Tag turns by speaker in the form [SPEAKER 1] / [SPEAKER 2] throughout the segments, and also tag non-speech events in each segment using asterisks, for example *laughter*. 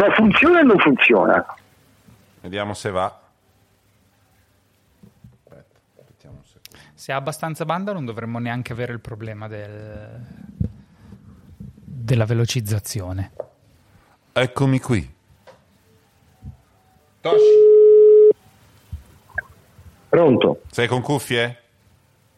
[SPEAKER 1] Ma funziona o non funziona?
[SPEAKER 2] Vediamo se va.
[SPEAKER 3] Se ha abbastanza banda non dovremmo neanche avere il problema del... della velocizzazione.
[SPEAKER 2] Eccomi qui. Toshi.
[SPEAKER 1] Pronto?
[SPEAKER 2] Sei con cuffie?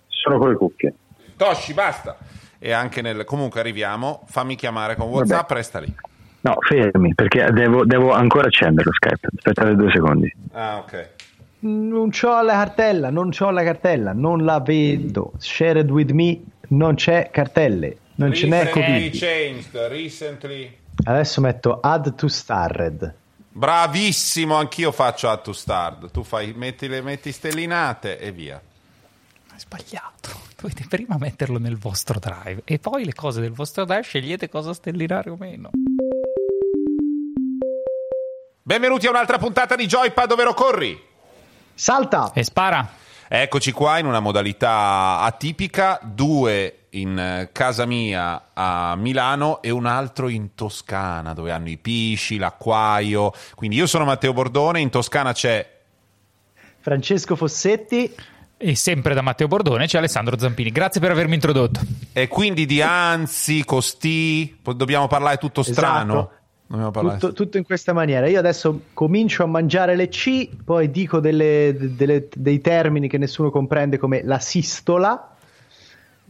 [SPEAKER 1] Sono con le cuffie.
[SPEAKER 2] Toshi, basta. E anche nel... Comunque arriviamo. Fammi chiamare con WhatsApp, resta lì.
[SPEAKER 1] No, fermi, perché devo, devo ancora accendere lo Skype. Aspettate due secondi.
[SPEAKER 2] Ah, ok.
[SPEAKER 4] Non c'ho la cartella, non c'ho la cartella, non la vedo. Shared with me, non c'è cartelle, non ce n'è
[SPEAKER 2] changed, recently.
[SPEAKER 4] Adesso metto add to starred.
[SPEAKER 2] Bravissimo, anch'io faccio add to start. Tu fai, metti le metti stellinate e via.
[SPEAKER 3] È sbagliato. *laughs* Dovete prima metterlo nel vostro drive e poi le cose del vostro drive scegliete cosa stellinare o meno.
[SPEAKER 2] Benvenuti a un'altra puntata di Joypad, ovvero corri.
[SPEAKER 4] Salta!
[SPEAKER 3] E spara.
[SPEAKER 2] Eccoci qua in una modalità atipica, due in eh, casa mia a Milano e un altro in Toscana, dove hanno i pisci, l'acquaio. Quindi io sono Matteo Bordone, in Toscana c'è
[SPEAKER 4] Francesco Fossetti.
[SPEAKER 3] E sempre da Matteo Bordone c'è Alessandro Zampini. Grazie per avermi introdotto.
[SPEAKER 2] e quindi di anzi, costi, dobbiamo parlare tutto strano.
[SPEAKER 4] Esatto.
[SPEAKER 2] Dobbiamo parlare
[SPEAKER 4] Tutto, tutto in questa maniera. Io adesso comincio a mangiare le C, poi dico delle- delle- dei termini che nessuno comprende come la sistola.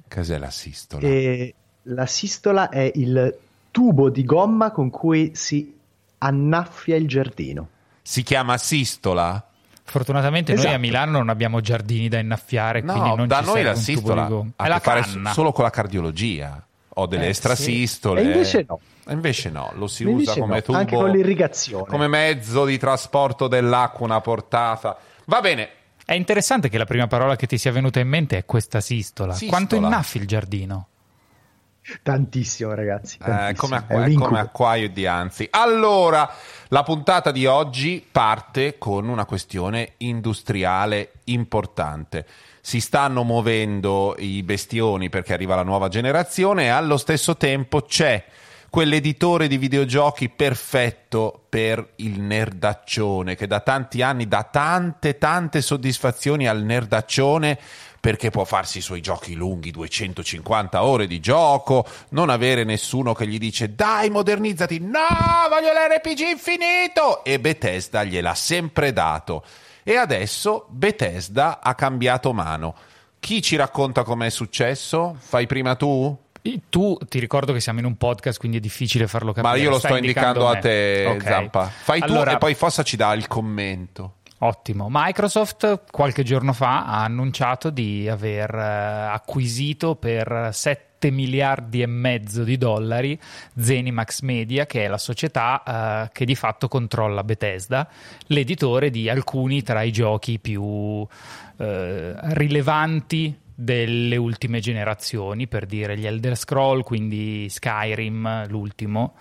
[SPEAKER 2] Cos'è la sistola?
[SPEAKER 4] E la sistola è il tubo di gomma con cui si annaffia il giardino.
[SPEAKER 2] Si chiama sistola?
[SPEAKER 3] Fortunatamente noi
[SPEAKER 4] Esatto.
[SPEAKER 3] a Milano non abbiamo giardini da innaffiare, quindi
[SPEAKER 2] No,
[SPEAKER 3] non
[SPEAKER 2] da
[SPEAKER 3] ci
[SPEAKER 2] noi
[SPEAKER 3] serve
[SPEAKER 2] la
[SPEAKER 3] un tubo
[SPEAKER 2] sistola ha
[SPEAKER 3] È
[SPEAKER 2] a
[SPEAKER 3] la
[SPEAKER 2] che fare
[SPEAKER 3] canna.
[SPEAKER 2] solo con la cardiologia. Ho delle
[SPEAKER 3] Eh,
[SPEAKER 2] estrasistole.
[SPEAKER 4] E invece no.
[SPEAKER 2] E invece no, lo si
[SPEAKER 4] Invece
[SPEAKER 2] usa come
[SPEAKER 4] no,
[SPEAKER 2] tubo.
[SPEAKER 4] anche con l'irrigazione.
[SPEAKER 2] Come mezzo di trasporto dell'acqua, una portata. Va bene.
[SPEAKER 3] È interessante che la prima parola che ti sia venuta in mente è questa sistola.
[SPEAKER 2] Sistola.
[SPEAKER 3] Quanto innaffi il giardino?
[SPEAKER 4] Tantissimo, ragazzi.
[SPEAKER 2] Eh,
[SPEAKER 4] tantissimo.
[SPEAKER 2] come,
[SPEAKER 4] un
[SPEAKER 2] è
[SPEAKER 4] incubo.
[SPEAKER 2] come acquaio di anzi. Allora, la puntata di oggi parte con una questione industriale importante. Si stanno muovendo i bestioni perché arriva la nuova generazione e allo stesso tempo c'è quell'editore di videogiochi perfetto per il nerdaccione che da tanti anni dà tante tante soddisfazioni al nerdaccione perché può farsi i suoi giochi lunghi, 250 ore di gioco, non avere nessuno che gli dice dai modernizzati, no, voglio l'RPG infinito! E Bethesda gliel'ha sempre dato. E adesso Bethesda ha cambiato mano. Chi ci racconta com'è successo? Fai prima tu?
[SPEAKER 3] Tu ti ricordo che siamo in un podcast, quindi è difficile farlo capire.
[SPEAKER 2] Ma io lo
[SPEAKER 3] Stai
[SPEAKER 2] sto indicando a
[SPEAKER 3] me.
[SPEAKER 2] te,
[SPEAKER 3] Ok.
[SPEAKER 2] Zampa. Fai
[SPEAKER 3] Allora,
[SPEAKER 2] tu e poi Fossa ci dà il commento.
[SPEAKER 3] Ottimo. Microsoft qualche giorno fa ha annunciato di aver eh, acquisito per 7 miliardi e mezzo di dollari Zenimax Media, che è la società eh, che di fatto controlla Bethesda, l'editore di alcuni tra i giochi più eh, rilevanti delle ultime generazioni, per dire gli Elder Scroll, quindi Skyrim, l'ultimo,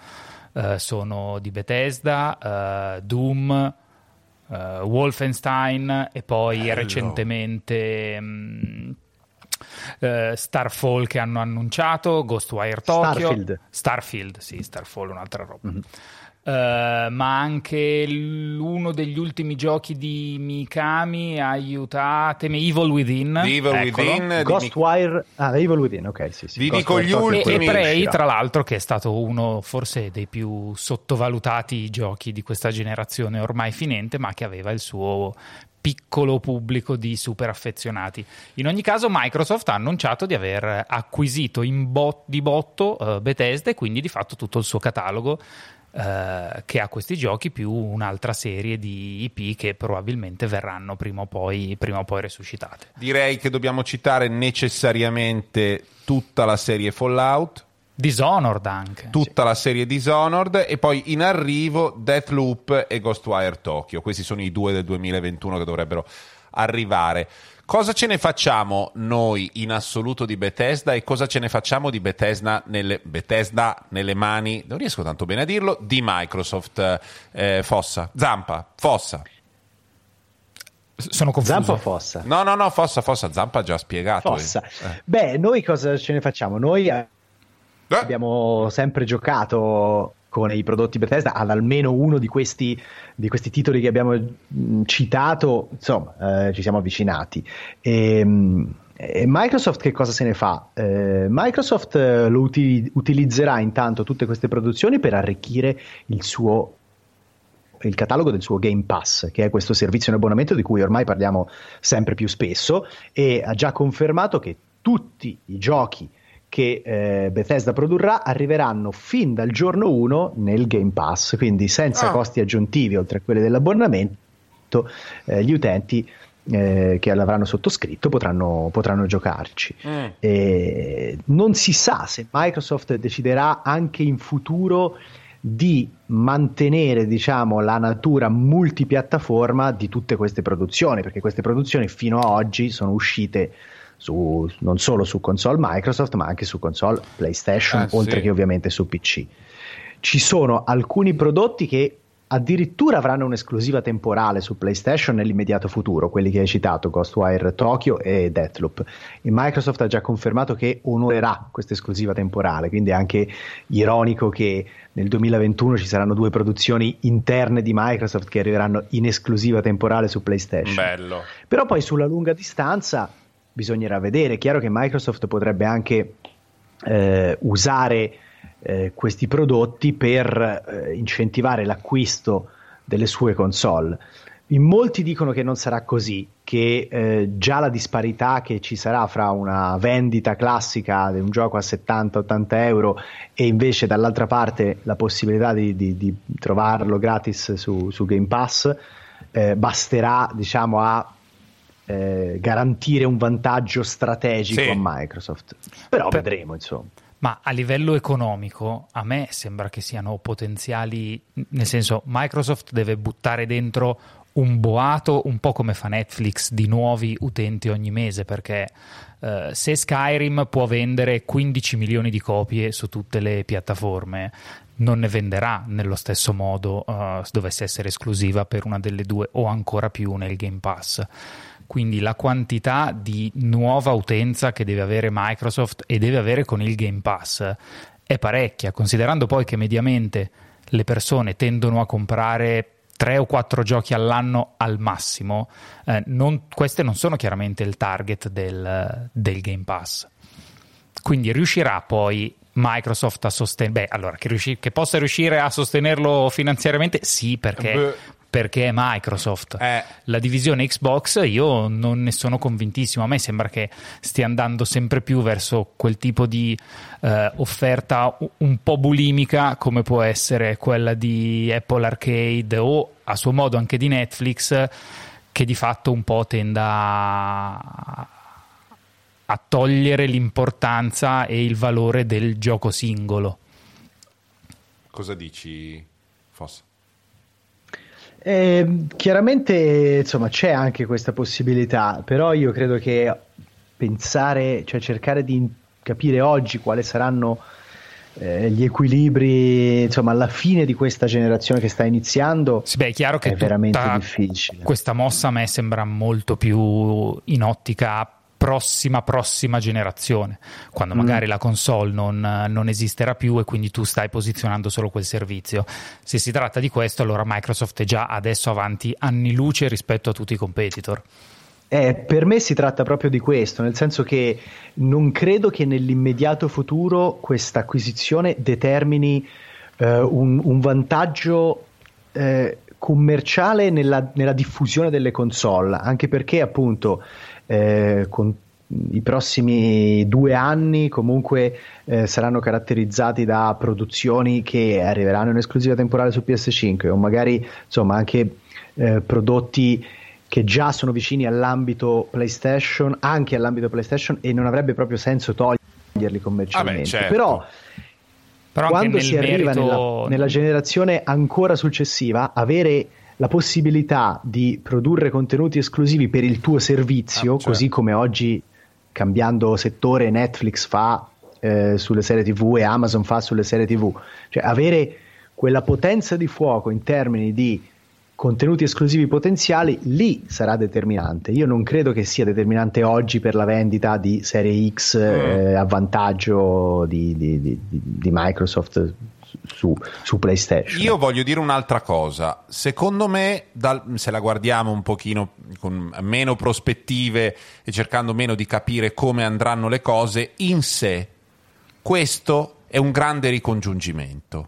[SPEAKER 3] eh, sono di Bethesda, eh, Doom, eh, Wolfenstein e poi
[SPEAKER 2] Bello.
[SPEAKER 3] recentemente mh, eh, Starfall che hanno annunciato, Ghostwire Tokyo,
[SPEAKER 4] Starfield.
[SPEAKER 3] Starfield, sì, Starfall è un'altra roba.
[SPEAKER 2] Mhm.
[SPEAKER 3] Eh, ma anche l- uno degli ultimi giochi di Mikami, aiutatemi, Evil Within.
[SPEAKER 2] Evil
[SPEAKER 3] eccolo.
[SPEAKER 2] Within,
[SPEAKER 4] Ghostwire, ah, Evil Within, ok, sì, sì.
[SPEAKER 2] Vi dico gli
[SPEAKER 3] E,
[SPEAKER 2] ultimi-
[SPEAKER 3] e
[SPEAKER 4] che
[SPEAKER 3] Prey, tra l'altro, che è stato uno forse dei più sottovalutati giochi di questa generazione ormai finente, ma che aveva il suo piccolo pubblico di super affezionati. In ogni caso, Microsoft ha annunciato di aver acquisito bot- di botto eh, Bethesda e quindi di fatto tutto il suo catalogo. eh, che ha questi giochi più un'altra serie di IP che probabilmente verranno prima o poi, prima o poi resuscitate.
[SPEAKER 2] Direi che dobbiamo citare necessariamente tutta la serie Fallout,
[SPEAKER 3] Dishonored anche.
[SPEAKER 2] tutta la serie Dishonored e poi in arrivo Deathloop e Ghostwire Tokyo. Questi sono i due del 2021 che dovrebbero arrivare. Cosa ce ne facciamo noi in assoluto di Bethesda e cosa ce ne facciamo di Bethesda nelle, Bethesda nelle mani, non riesco tanto bene a dirlo, di Microsoft? Eh, Fossa, Zampa, Fossa.
[SPEAKER 3] Sono confuso.
[SPEAKER 4] Zampa o Fossa?
[SPEAKER 2] No, no, no, Fossa, Fossa, Zampa ha già spiegato.
[SPEAKER 4] Fossa.
[SPEAKER 2] Eh.
[SPEAKER 4] Beh, noi cosa ce ne facciamo? Noi eh, abbiamo sempre giocato con i prodotti Bethesda ad almeno uno di questi, di questi titoli che abbiamo citato, insomma, eh, ci siamo avvicinati. E, ehm, e Microsoft che cosa se ne fa? Eh, Microsoft eh, lo uti- utilizzerà intanto tutte queste produzioni per arricchire il suo il catalogo del suo Game Pass, che è questo servizio in abbonamento di cui ormai parliamo sempre più spesso, e ha già confermato che tutti i giochi che eh, Bethesda produrrà arriveranno fin dal giorno 1 nel Game Pass, quindi senza ah. costi aggiuntivi oltre a quelli dell'abbonamento, eh, gli utenti eh, che l'avranno sottoscritto potranno, potranno giocarci. Mm. non si sa se Microsoft deciderà anche in futuro di mantenere diciamo, la natura multipiattaforma di tutte queste produzioni, perché queste produzioni fino ad oggi sono uscite su, non solo su console Microsoft, ma anche su console PlayStation, ah, oltre sì. che ovviamente su PC. Ci sono alcuni prodotti che addirittura avranno un'esclusiva temporale su PlayStation nell'immediato futuro, quelli che hai citato, Ghostwire Tokyo e Deathloop. E Microsoft ha già confermato che onorerà questa esclusiva temporale, quindi è anche ironico che nel 2021 ci saranno due produzioni interne di Microsoft che arriveranno in esclusiva temporale su PlayStation.
[SPEAKER 2] Bello.
[SPEAKER 4] Però poi sulla lunga distanza bisognerà vedere. È chiaro che Microsoft potrebbe anche eh, usare eh, questi prodotti per eh, incentivare l'acquisto delle sue console. In molti dicono che non sarà così, che eh, già la disparità che ci sarà fra una vendita classica di un gioco a 70-80 euro e invece dall'altra parte la possibilità di, di, di trovarlo gratis su, su Game Pass eh, basterà diciamo, a eh, garantire un vantaggio strategico sì. a Microsoft. Però per, vedremo, insomma.
[SPEAKER 3] Ma a livello economico, a me sembra che siano potenziali, nel senso, Microsoft deve buttare dentro un boato, un po' come fa Netflix, di nuovi utenti ogni mese, perché eh, se Skyrim può vendere 15 milioni di copie su tutte le piattaforme, non ne venderà nello stesso modo uh, se dovesse essere esclusiva per una delle due o ancora più nel Game Pass quindi la quantità di nuova utenza che deve avere Microsoft e deve avere con il Game Pass è parecchia, considerando poi che mediamente le persone tendono a comprare tre o quattro giochi all'anno al massimo, eh, non, queste non sono chiaramente il target del, del Game Pass. Quindi riuscirà poi Microsoft a sostenere, beh, allora che, riusci- che, possa riuscire a sostenerlo finanziariamente, sì, perché Beh perché è Microsoft. Eh. La divisione Xbox io non ne sono convintissimo, a me sembra che stia andando sempre più verso quel tipo di eh, offerta un po' bulimica come può essere quella di Apple Arcade o a suo modo anche di Netflix che di fatto un po' tenda a, a togliere l'importanza e il valore del gioco singolo.
[SPEAKER 2] Cosa dici, Fossa?
[SPEAKER 4] Eh, chiaramente insomma c'è anche questa possibilità, però io credo che pensare, cioè cercare di capire oggi quali saranno eh, gli equilibri insomma alla fine di questa generazione che sta iniziando
[SPEAKER 3] sì, beh, è chiaro che
[SPEAKER 4] è veramente difficile.
[SPEAKER 3] Questa mossa a me sembra molto più in ottica prossima prossima generazione, quando mm. magari mm. la console non, non, esisterà più e quindi tu stai posizionando solo quel servizio. Se si tratta di questo, allora Microsoft è già adesso avanti anni luce rispetto a tutti i competitor.
[SPEAKER 4] Eh, per me si tratta proprio di questo, nel senso che non credo che nell'immediato futuro questa acquisizione determini eh, un, un, vantaggio eh, commerciale nella, nella, diffusione delle console, anche perché appunto eh, con i prossimi due anni comunque eh, saranno caratterizzati da produzioni che arriveranno in esclusiva temporale su PS5 o magari insomma anche eh, prodotti che già sono vicini all'ambito PlayStation, anche all'ambito PlayStation e non avrebbe proprio senso toglierli commercialmente. Ah beh, certo. Però però quando si arriva merito... nella, nella, generazione ancora successiva, avere la possibilità di produrre contenuti esclusivi per il tuo servizio, ah, certo. così come oggi cambiando settore Netflix fa eh, sulle serie TV e Amazon fa sulle serie TV, cioè avere quella potenza di fuoco in termini di contenuti esclusivi potenziali, lì sarà determinante. Io non credo che sia determinante oggi per la vendita di Serie X mm. eh, a vantaggio di, di, di, di Microsoft su, su, PlayStation.
[SPEAKER 2] Io voglio dire un'altra cosa. Secondo me, dal, se la guardiamo un pochino con meno prospettive e cercando meno di capire come andranno le cose, in sé questo è un grande ricongiungimento.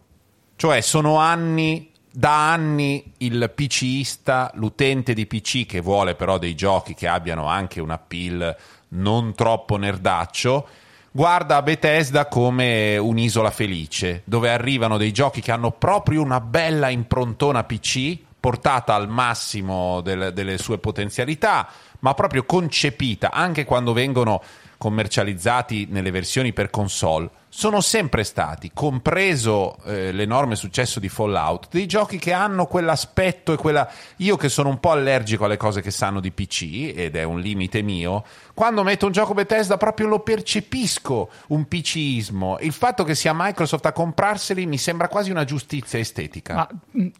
[SPEAKER 2] Cioè, sono anni da anni il PCista, l'utente di PC che vuole però dei giochi che abbiano anche un appeal non troppo nerdaccio, guarda Bethesda come un'isola felice, dove arrivano dei giochi che hanno proprio una bella improntona PC, portata al massimo del, delle sue potenzialità, ma proprio concepita anche quando vengono commercializzati nelle versioni per console sono sempre stati, compreso eh, l'enorme successo di Fallout, dei giochi che hanno quell'aspetto e quella... Io che sono un po' allergico alle cose che sanno di PC, ed è un limite mio, quando metto un gioco Bethesda proprio lo percepisco un PCismo. Il fatto che sia Microsoft a comprarseli mi sembra quasi una giustizia estetica.
[SPEAKER 3] Ma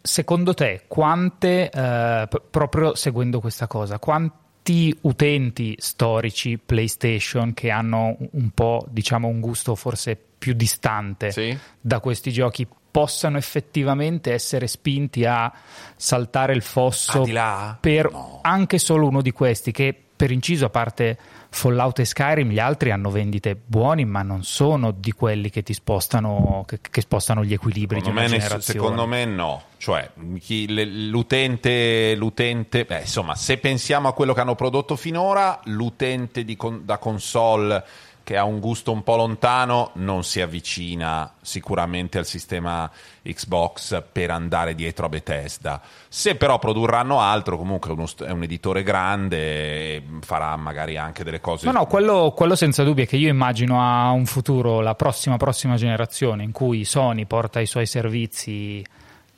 [SPEAKER 3] secondo te, quante, eh, proprio seguendo questa cosa, quante tutti utenti storici PlayStation che hanno un po', diciamo, un gusto forse più distante sì. da questi giochi possano effettivamente essere spinti a saltare il fosso per no. anche solo uno di questi che per inciso a parte Fallout e Skyrim gli altri hanno vendite buoni, ma non sono di quelli che ti spostano, che, che spostano gli equilibri secondo di una generazione.
[SPEAKER 2] Secondo me no. Cioè, chi, l'utente, l'utente beh, insomma, se pensiamo a quello che hanno prodotto finora, l'utente di, da console che ha un gusto un po' lontano non si avvicina sicuramente al sistema Xbox per andare dietro a Bethesda. Se però produrranno altro, comunque uno, è un editore grande, farà magari anche delle cose.
[SPEAKER 3] No, no, quello, quello senza dubbio è che io immagino a un futuro, la prossima, prossima generazione, in cui Sony porta i suoi servizi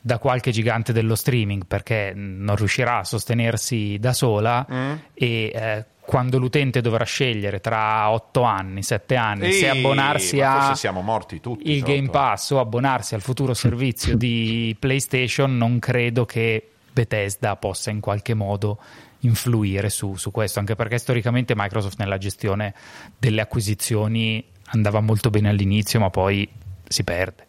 [SPEAKER 3] da qualche gigante dello streaming perché non riuscirà a sostenersi da sola mm. e eh, quando l'utente dovrà scegliere tra 8 anni, 7 anni, Ehi, se abbonarsi a
[SPEAKER 2] tutti,
[SPEAKER 3] il Game Pass o abbonarsi al futuro servizio di PlayStation, non credo che Bethesda possa in qualche modo influire su, su questo, anche perché storicamente Microsoft nella gestione delle acquisizioni andava molto bene all'inizio, ma poi si perde.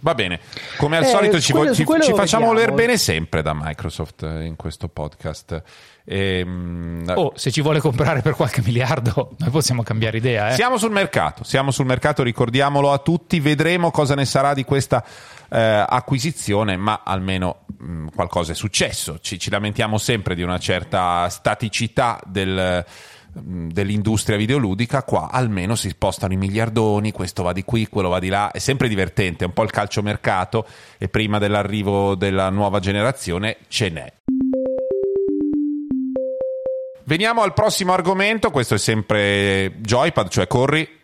[SPEAKER 2] Va bene, come al eh, solito ci, quello, ci, ci facciamo voler bene sempre da Microsoft eh, in questo podcast.
[SPEAKER 3] E, ehm, oh, se ci vuole comprare per qualche miliardo, noi possiamo cambiare idea. Eh?
[SPEAKER 2] Siamo sul mercato, siamo sul mercato, ricordiamolo a tutti, vedremo cosa ne sarà di questa eh, acquisizione, ma almeno mh, mm, qualcosa è successo. Ci, ci lamentiamo sempre di una certa staticità del dell'industria videoludica, qua almeno si spostano i miliardoni, questo va di qui, quello va di là, è sempre divertente, è un po' il calciomercato e prima dell'arrivo della nuova generazione ce n'è. Veniamo al prossimo argomento, questo è sempre Joypad, cioè corri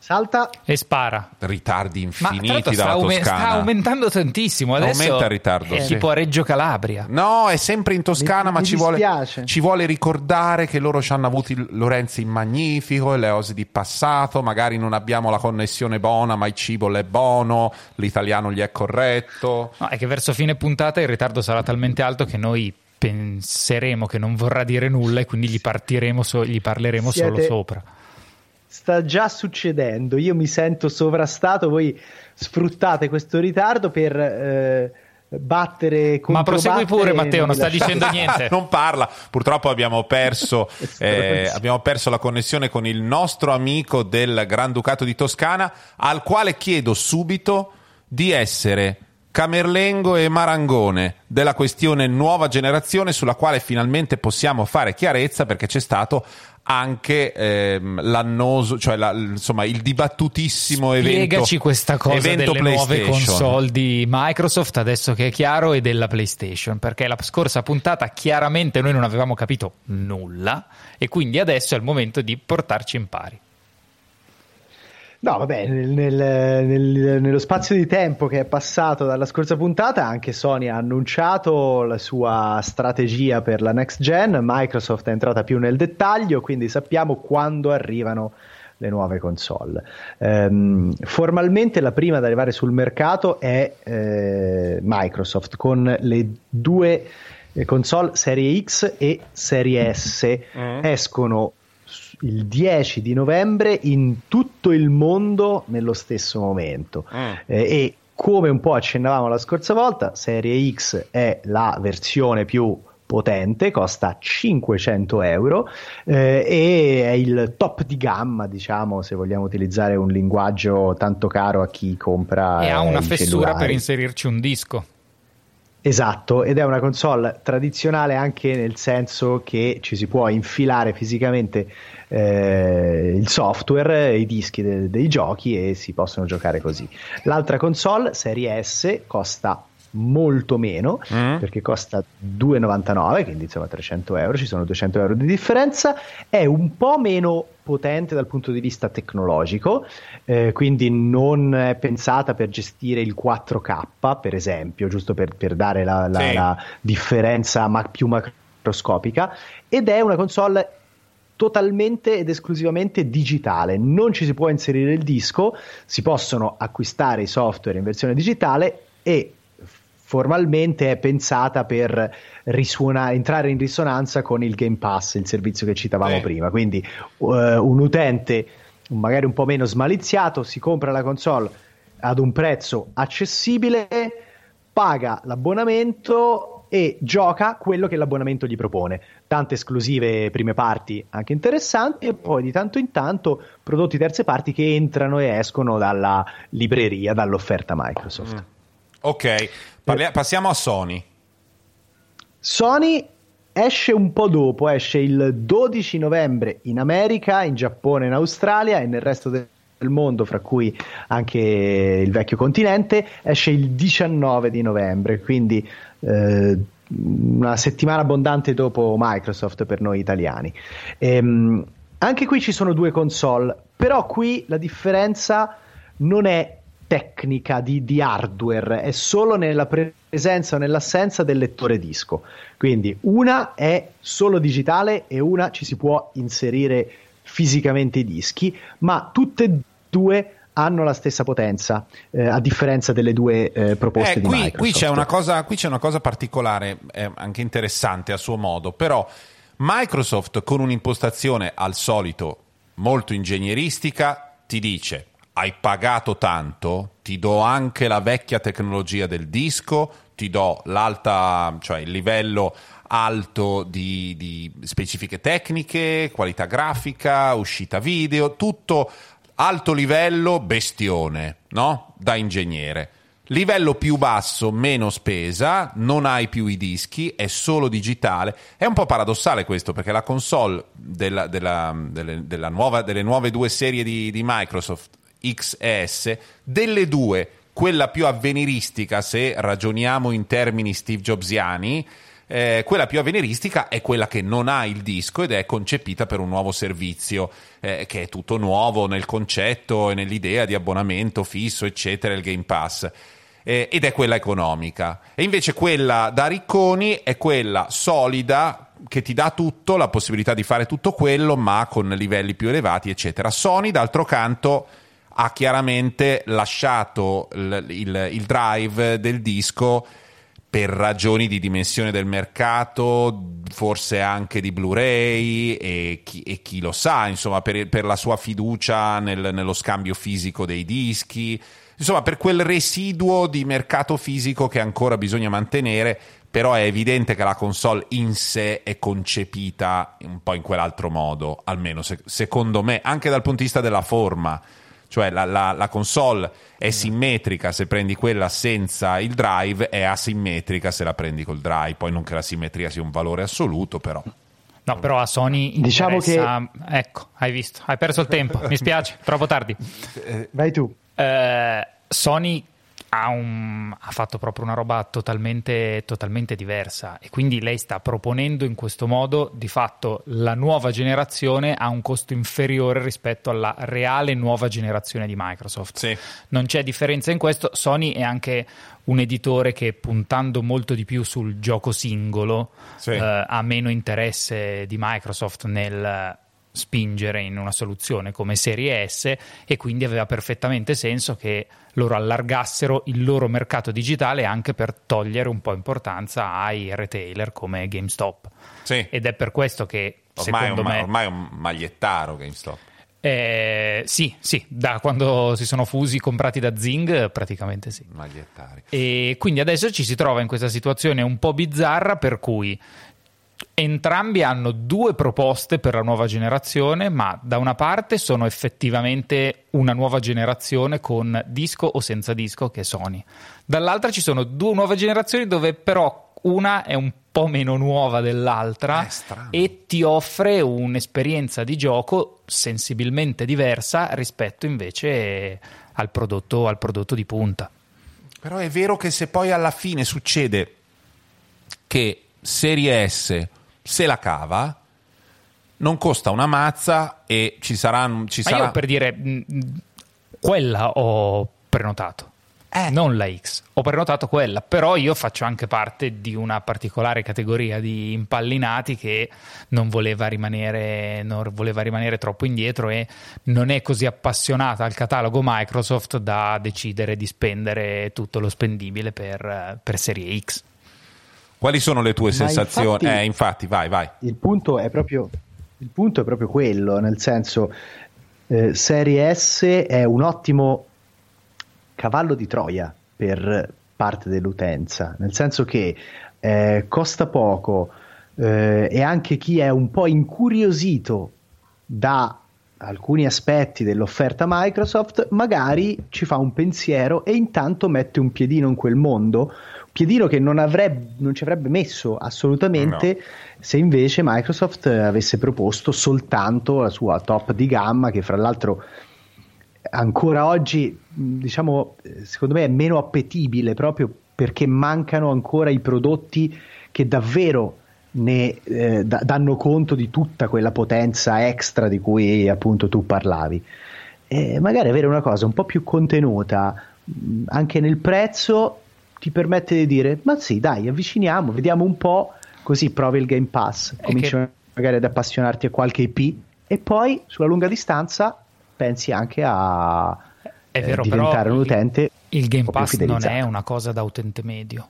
[SPEAKER 4] salta
[SPEAKER 3] e spara.
[SPEAKER 2] Ritardi infiniti dalla
[SPEAKER 3] aume-
[SPEAKER 2] Toscana.
[SPEAKER 3] Sta aumentando tantissimo. Adesso
[SPEAKER 2] Aumenta il ritardo.
[SPEAKER 3] È sì. tipo a Reggio Calabria.
[SPEAKER 2] No, è sempre in Toscana, mi, ma mi ci, vuole, ci, vuole, ricordare che loro ci hanno avuto il Lorenzi in magnifico e le cose di passato. Magari non abbiamo la connessione buona, ma il cibo è buono, l'italiano gli è corretto.
[SPEAKER 3] No, è che verso fine puntata il ritardo sarà talmente alto che noi penseremo che non vorrà dire nulla e quindi gli, so- gli parleremo Siete... solo sopra
[SPEAKER 4] sta già succedendo. Io mi sento sovrastato. Voi sfruttate questo ritardo per. Eh, battere
[SPEAKER 3] ma prosegui pure Matteo non sta dicendo niente *laughs*
[SPEAKER 2] non parla purtroppo abbiamo perso, *laughs* eh, abbiamo perso la connessione con il nostro amico del Granducato di Toscana al quale chiedo subito di essere Camerlengo e Marangone della questione nuova generazione sulla quale finalmente possiamo fare chiarezza perché c'è stato anche ehm, l'annoso, cioè la, insomma il dibattutissimo
[SPEAKER 3] Spiegaci
[SPEAKER 2] evento.
[SPEAKER 3] Spiegaci questa cosa delle nuove console di Microsoft adesso che è chiaro e della PlayStation, perché la scorsa puntata chiaramente noi non avevamo capito nulla e quindi adesso è il momento di portarci in pari.
[SPEAKER 4] No, vabbè, nel, nel, nel, nello spazio di tempo che è passato dalla scorsa puntata, anche Sony ha annunciato la sua strategia per la next gen, Microsoft è entrata più nel dettaglio, quindi sappiamo quando arrivano le nuove console. Um, formalmente la prima ad arrivare sul mercato è eh, Microsoft con le due console serie X e serie S. Mm. Escono il 10 di novembre in tutto il mondo nello stesso momento. Mm. Eh, e come un po' accennavamo la scorsa volta, Serie X è la versione più potente, costa 500 euro eh, e è il top di gamma, diciamo, se vogliamo utilizzare un linguaggio tanto caro a chi compra.
[SPEAKER 3] E ha una fessura
[SPEAKER 4] cellulari.
[SPEAKER 3] per inserirci un disco.
[SPEAKER 4] Esatto, ed è una console tradizionale anche nel senso che ci si può infilare fisicamente eh, il software, i dischi de- dei giochi e si possono giocare così. L'altra console, Serie S, costa molto meno mm. perché costa 2,99 quindi insomma 300 euro ci sono 200 euro di differenza è un po' meno potente dal punto di vista tecnologico eh, quindi non è pensata per gestire il 4K per esempio giusto per, per dare la, la, sì. la differenza ma- più macroscopica ed è una console totalmente ed esclusivamente digitale, non ci si può inserire il disco, si possono acquistare i software in versione digitale e formalmente è pensata per risuona- entrare in risonanza con il Game Pass, il servizio che citavamo eh. prima. Quindi uh, un utente magari un po' meno smaliziato si compra la console ad un prezzo accessibile, paga l'abbonamento e gioca quello che l'abbonamento gli propone. Tante esclusive prime parti anche interessanti e poi di tanto in tanto prodotti terze parti che entrano e escono dalla libreria, dall'offerta Microsoft. Mm.
[SPEAKER 2] Ok, Parli- passiamo a Sony.
[SPEAKER 4] Sony esce un po' dopo, esce il 12 novembre in America, in Giappone, in Australia e nel resto del mondo, fra cui anche il vecchio continente, esce il 19 di novembre, quindi eh, una settimana abbondante dopo Microsoft per noi italiani. Ehm, anche qui ci sono due console, però qui la differenza non è tecnica di, di, hardware, è solo nella presenza o nell'assenza del lettore disco. Quindi una è solo digitale e una ci si può inserire fisicamente i dischi, ma tutte e due hanno la stessa potenza, eh, a differenza delle due eh, proposte
[SPEAKER 2] eh,
[SPEAKER 4] qui,
[SPEAKER 2] di
[SPEAKER 4] Microsoft.
[SPEAKER 2] Qui c'è una cosa, qui c'è una cosa particolare, eh, anche interessante a suo modo, però Microsoft con un'impostazione al solito molto ingegneristica ti dice hai pagato tanto, ti do anche la vecchia tecnologia del disco, ti do l'alta, cioè il livello alto di, di specifiche tecniche, qualità grafica, uscita video, tutto alto livello bestione, no? Da ingegnere. Livello più basso, meno spesa, non hai più i dischi, è solo digitale. È un po' paradossale questo perché la console della, della, delle, della nuova, delle nuove due serie di, di Microsoft X e S, delle due, quella più avveniristica, se ragioniamo in termini Steve Jobsiani, eh, quella più avveniristica è quella che non ha il disco ed è concepita per un nuovo servizio, eh, che è tutto nuovo nel concetto e nell'idea di abbonamento fisso, eccetera, il Game Pass. Eh, ed è quella economica. E invece quella da ricconi è quella solida che ti dà tutto, la possibilità di fare tutto quello, ma con livelli più elevati, eccetera. Sony, d'altro canto, ha chiaramente lasciato il, il, il drive del disco per ragioni di dimensione del mercato, forse anche di Blu-ray e chi, e chi lo sa, insomma, per, per la sua fiducia nel, nello scambio fisico dei dischi, insomma, per quel residuo di mercato fisico che ancora bisogna mantenere, però è evidente che la console in sé è concepita un po' in quell'altro modo, almeno se, secondo me, anche dal punto di vista della forma cioè la, la, la, console è simmetrica se prendi quella senza il drive, è asimmetrica se la prendi col drive. Poi non che la simmetria sia un valore assoluto, però.
[SPEAKER 3] No, però a Sony diciamo interessa... che... Ecco, hai visto, hai perso il tempo, mi spiace, troppo tardi.
[SPEAKER 4] Vai tu.
[SPEAKER 3] Eh, Sony ha, un, ha, fatto proprio una roba totalmente, totalmente, diversa e quindi lei sta proponendo in questo modo di fatto la nuova generazione ha un costo inferiore rispetto alla reale nuova generazione di Microsoft.
[SPEAKER 2] Sì.
[SPEAKER 3] Non c'è differenza in questo. Sony è anche un editore che puntando molto di più sul gioco singolo sì. eh, ha meno interesse di Microsoft nel spingere in una soluzione come Serie S e quindi aveva perfettamente senso che loro allargassero il loro mercato digitale anche per togliere un po' importanza ai retailer come GameStop.
[SPEAKER 2] Sì.
[SPEAKER 3] Ed è per questo che
[SPEAKER 2] Ormai, è un,
[SPEAKER 3] me...
[SPEAKER 2] ormai è un magliettaro GameStop.
[SPEAKER 3] Eh, sì, sì, da quando si sono fusi comprati da Zing, praticamente sì.
[SPEAKER 2] Magliettari.
[SPEAKER 3] E quindi adesso ci si trova in questa situazione un po' bizzarra per cui entrambi hanno due proposte per la nuova generazione, ma da una parte sono effettivamente una nuova generazione con disco o senza disco, che è Sony. Dall'altra ci sono due nuove generazioni dove però una è un po' meno nuova dell'altra e ti offre un'esperienza di gioco sensibilmente diversa rispetto invece al prodotto, al prodotto di punta.
[SPEAKER 2] Però è vero che se poi alla fine succede che Serie S se la cava, non costa una mazza e ci sarà... Ci sarà...
[SPEAKER 3] io per dire, quella ho prenotato. Eh. Non la X, ho prenotato quella, però io faccio anche parte di una particolare categoria di impallinati che non voleva rimanere, non voleva rimanere troppo indietro e non è così appassionata al catalogo Microsoft da decidere di spendere tutto lo spendibile per, per Serie X.
[SPEAKER 2] Quali sono le tue Ma sensazioni? Infatti, eh, infatti, vai, vai.
[SPEAKER 4] Il punto è proprio, il punto è proprio quello, nel senso, eh, Serie S è un ottimo cavallo di Troia per parte dell'utenza, nel senso che eh, costa poco eh, e anche chi è un po' incuriosito da alcuni aspetti dell'offerta Microsoft magari ci fa un pensiero e intanto mette un piedino in quel mondo piedino che non, avrebbe, non ci avrebbe messo assolutamente no. se invece Microsoft avesse proposto soltanto la sua top di gamma che fra l'altro ancora oggi, diciamo, secondo me è meno appetibile proprio perché mancano ancora i prodotti che davvero ne eh, d- danno conto di tutta quella potenza extra di cui appunto tu parlavi. E magari avere una cosa un po' più contenuta anche nel prezzo ti permette di dire ma sì dai avviciniamo vediamo un po' così provi il Game Pass cominci che... magari ad appassionarti a qualche IP e poi sulla lunga distanza pensi anche a
[SPEAKER 3] è vero,
[SPEAKER 4] eh, diventare un utente.
[SPEAKER 3] Il, il Game Pass non è una cosa da utente medio.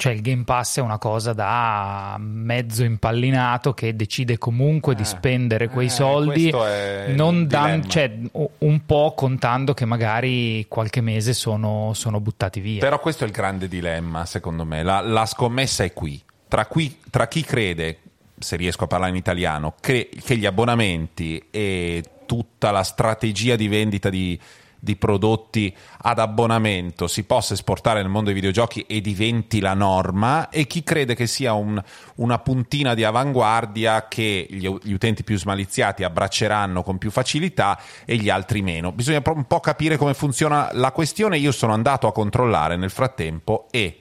[SPEAKER 3] Cioè il Game Pass è una cosa da mezzo impallinato che decide comunque eh, di spendere quei eh, soldi, non dan- cioè, un po' contando che magari qualche mese sono, sono, buttati via.
[SPEAKER 2] Però questo è il grande dilemma, secondo me. La, la scommessa è qui. Tra, qui. tra, chi crede, se riesco a parlare in italiano, che, che gli abbonamenti e tutta la strategia di vendita di, di prodotti ad abbonamento si possa esportare nel mondo dei videogiochi e diventi la norma e chi crede che sia un, una puntina di avanguardia che gli, gli, utenti più smaliziati abbracceranno con più facilità e gli altri meno. Bisogna un po' capire come funziona la questione. Io sono andato a controllare nel frattempo e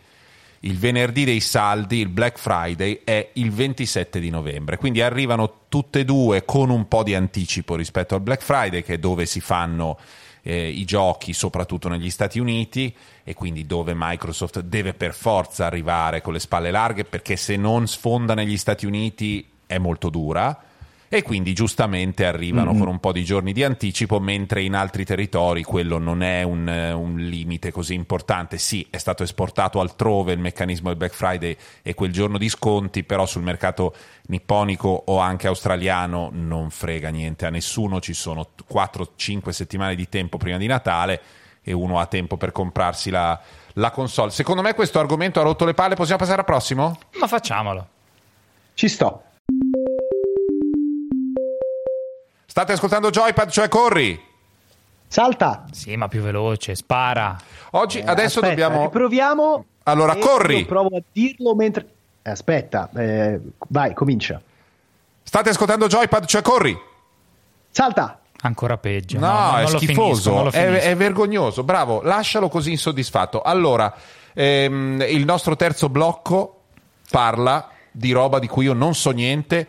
[SPEAKER 2] il venerdì dei saldi, il Black Friday, è il 27 di novembre. Quindi arrivano tutte e due con un po' di anticipo rispetto al Black Friday, che è dove si fanno eh, i giochi, soprattutto negli Stati Uniti, e quindi dove Microsoft deve per forza arrivare con le spalle larghe, perché se non sfonda negli Stati Uniti è molto dura e quindi giustamente arrivano mm-hmm. con un po' di giorni di anticipo, mentre in altri territori quello non è un, un, limite così importante. Sì, è stato esportato altrove il meccanismo del Black Friday e quel giorno di sconti, però sul mercato nipponico o anche australiano non frega niente a nessuno, ci sono 4-5 settimane di tempo prima di Natale e uno ha tempo per comprarsi la, la console. Secondo me questo argomento ha rotto le palle, possiamo passare al prossimo?
[SPEAKER 3] Ma facciamolo.
[SPEAKER 4] Ci sto.
[SPEAKER 2] State ascoltando Joypad, cioè corri.
[SPEAKER 4] Salta.
[SPEAKER 3] Sì, ma più veloce, spara.
[SPEAKER 2] Oggi, eh, adesso
[SPEAKER 4] aspetta,
[SPEAKER 2] dobbiamo...
[SPEAKER 4] Proviamo.
[SPEAKER 2] Allora, corri.
[SPEAKER 4] Provo a dirlo mentre... Eh, aspetta, eh, vai, comincia.
[SPEAKER 2] State ascoltando Joypad, cioè corri.
[SPEAKER 4] Salta.
[SPEAKER 3] Ancora peggio.
[SPEAKER 2] No, no è schifoso, finisco, è, è, vergognoso. Bravo, lascialo così insoddisfatto. Allora, ehm, il nostro terzo blocco parla di roba di cui io non so niente.